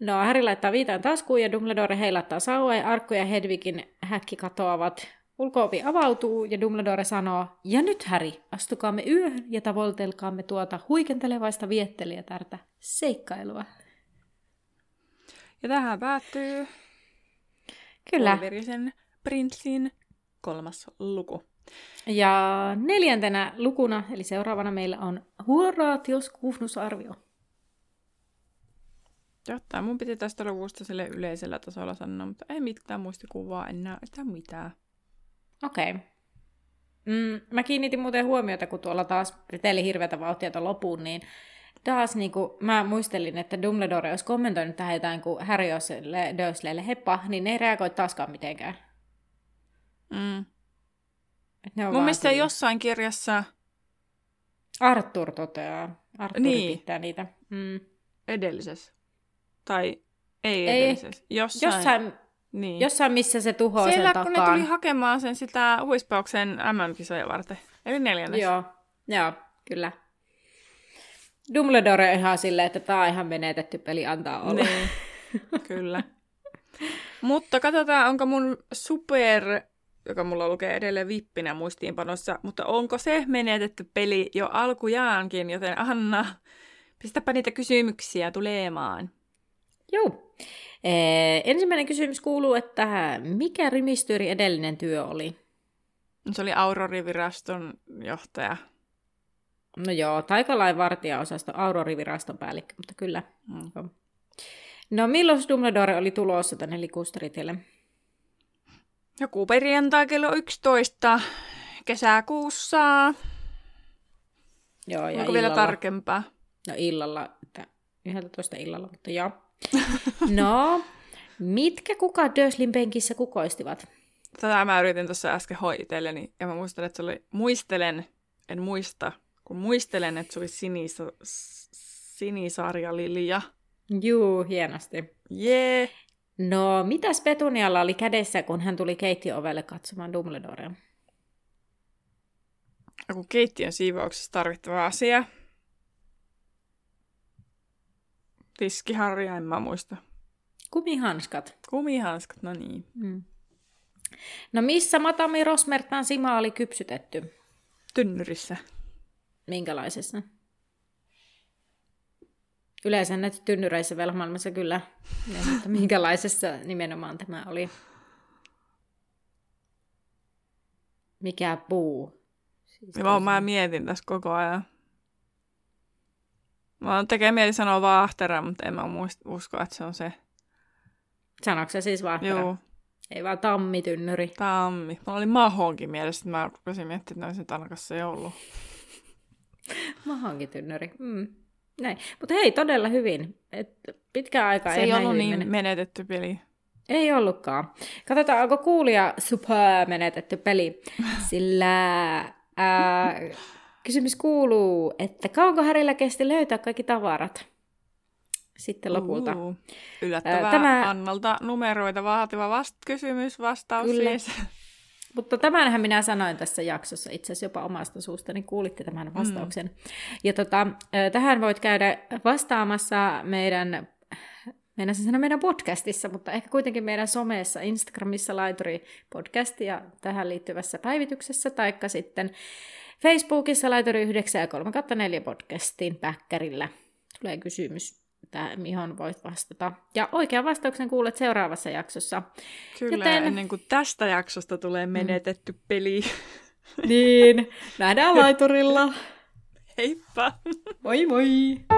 No, Harry laittaa viitan taskuun, ja Dumbledore heilattaa saua, ja Arkku ja Hedwigin häkki katoavat. Ulkoovi avautuu, ja Dumbledore sanoo, ja nyt Harry, astukaamme yöhön ja tavoitelkaamme tuota huikentelevaista viettelijätärtä seikkailua. Ja tähän päättyy Kyllä. Olverisen prinssin kolmas luku. Ja neljäntenä lukuna, eli seuraavana meillä on Horatios kufnusarvio. Jotta mun piti tästä luvusta sille yleisellä tasolla sanoa, mutta ei mitään muistikuvaa enää, ei mitään. Okei. Okay. Mm, mä kiinnitin muuten huomiota, kun tuolla taas riteli hirveätä vauhtia tuon lopuun, niin taas niin kuin, mä muistelin, että Dumbledore olisi kommentoinut tähän jotain, kun Harry olisi Dursleylle heppa, niin ne ei reagoi taaskaan mitenkään. Mm. Et ne on Mun mielestä siinä. jossain kirjassa Arthur toteaa. Arthur Niin. pitää niitä. Mm. edellisessä, tai ei, Ei. edellisessä, jossain, Jossain, niin. jossain, missä se tuhoaa Siellä, sen kun ne takaan. tuli hakemaan sen sitä huispauksen MM-kisoja varten, eli neljännes. Joo, joo, kyllä. Dumbledore on ihan silleen, että tämä on ihan menetetty peli, antaa olla. Niin, (laughs) kyllä. Mutta katsotaan, onko mun super, joka mulla lukee edelleen vippinä muistiinpanossa, mutta onko se menetetty peli jo alkujaankin, joten Anna, pistäpä niitä kysymyksiä tulemaan. Joo. Ee, ensimmäinen kysymys kuuluu, että mikä rimistyöri edellinen työ oli? Se oli Auroriviraston johtaja. No joo, taikalain vartijaosasto, Auroriviraston päällikkö, mutta kyllä. Mm. Joo. No milloin Dumbledore oli tulossa tänne likusteritielle? Joku perjantai kello 11 kesäkuussa. Joo, ja Onko vielä illalla. tarkempaa? No illalla, että 11 illalla, mutta joo. No, mitkä kuka Dursleyn penkissä kukoistivat? Tätä mä yritin tuossa äsken hoitelleni, ja mä muistan, että se oli, muistelen, en muista, kun muistelen, että se oli sinisa, sinisarja Lilia. Juu, hienosti. Jee! No, mitäs Petunialla oli kädessä, kun hän tuli keittiöovelle katsomaan Dumbledorea? Joku keittiön siivouksessa tarvittava asia. Tiskiharja, en mä muista. Kumihanskat. Kumihanskat, no niin. Mm. No missä Matami Rosmertan sima oli kypsytetty? Tynnyrissä. Minkälaisessa? Yleensä näitä tynnyreissä velmaailmassa kyllä, ne, mutta minkälaisessa nimenomaan tämä oli? Mikä puu? Siis Ja mä, mä mietin tässä koko ajan. Mä oon tekee mieli sanoa vaahtera, mutta en mä muist, usko, että se on se. Sanoiko se siis vaahtera? Joo, Ei vaan tammitynnyri. tammi. Mulla oli mahonkin mielessä, että mä rupesin miettimään, että olisi tanakassa jo ollut. (laughs) Mahankitynnyri. Mm. Näin. Mutta hei, todella hyvin. Et pitkään aikaa Se ei näin ollut niin mene- menetetty peli. Ei ollutkaan. Katsotaan, onko kuulija super menetetty peli. (laughs) Sillä ää, kysymys kuuluu, että kauanko Härillä kesti löytää kaikki tavarat? sitten lopulta. Uh, yllättävää Tämä- Annalta numeroita vaativa vast- kysymys, vastaus Kyllä. siis. (laughs) Mutta tämänhän minä sanoin tässä jaksossa, itse asiassa jopa omasta suusta, niin kuulitte tämän vastauksen. Mm. Ja tota, tähän voit käydä vastaamassa meidän, meidän, sanoa meidän podcastissa, mutta ehkä kuitenkin meidän somessa, Instagramissa Laituri podcast ja tähän liittyvässä päivityksessä, taikka sitten Facebookissa Laituri 9 ja 3 4 podcastin päkkärillä tulee kysymys, tää, mihin voit vastata. Ja oikean vastauksen kuulet seuraavassa jaksossa. Kyllä, Joten- Joten... ennen kuin tästä jaksosta tulee menetetty mm. peli. Niin, nähdään laiturilla. (laughs) Heippa! Moi moi!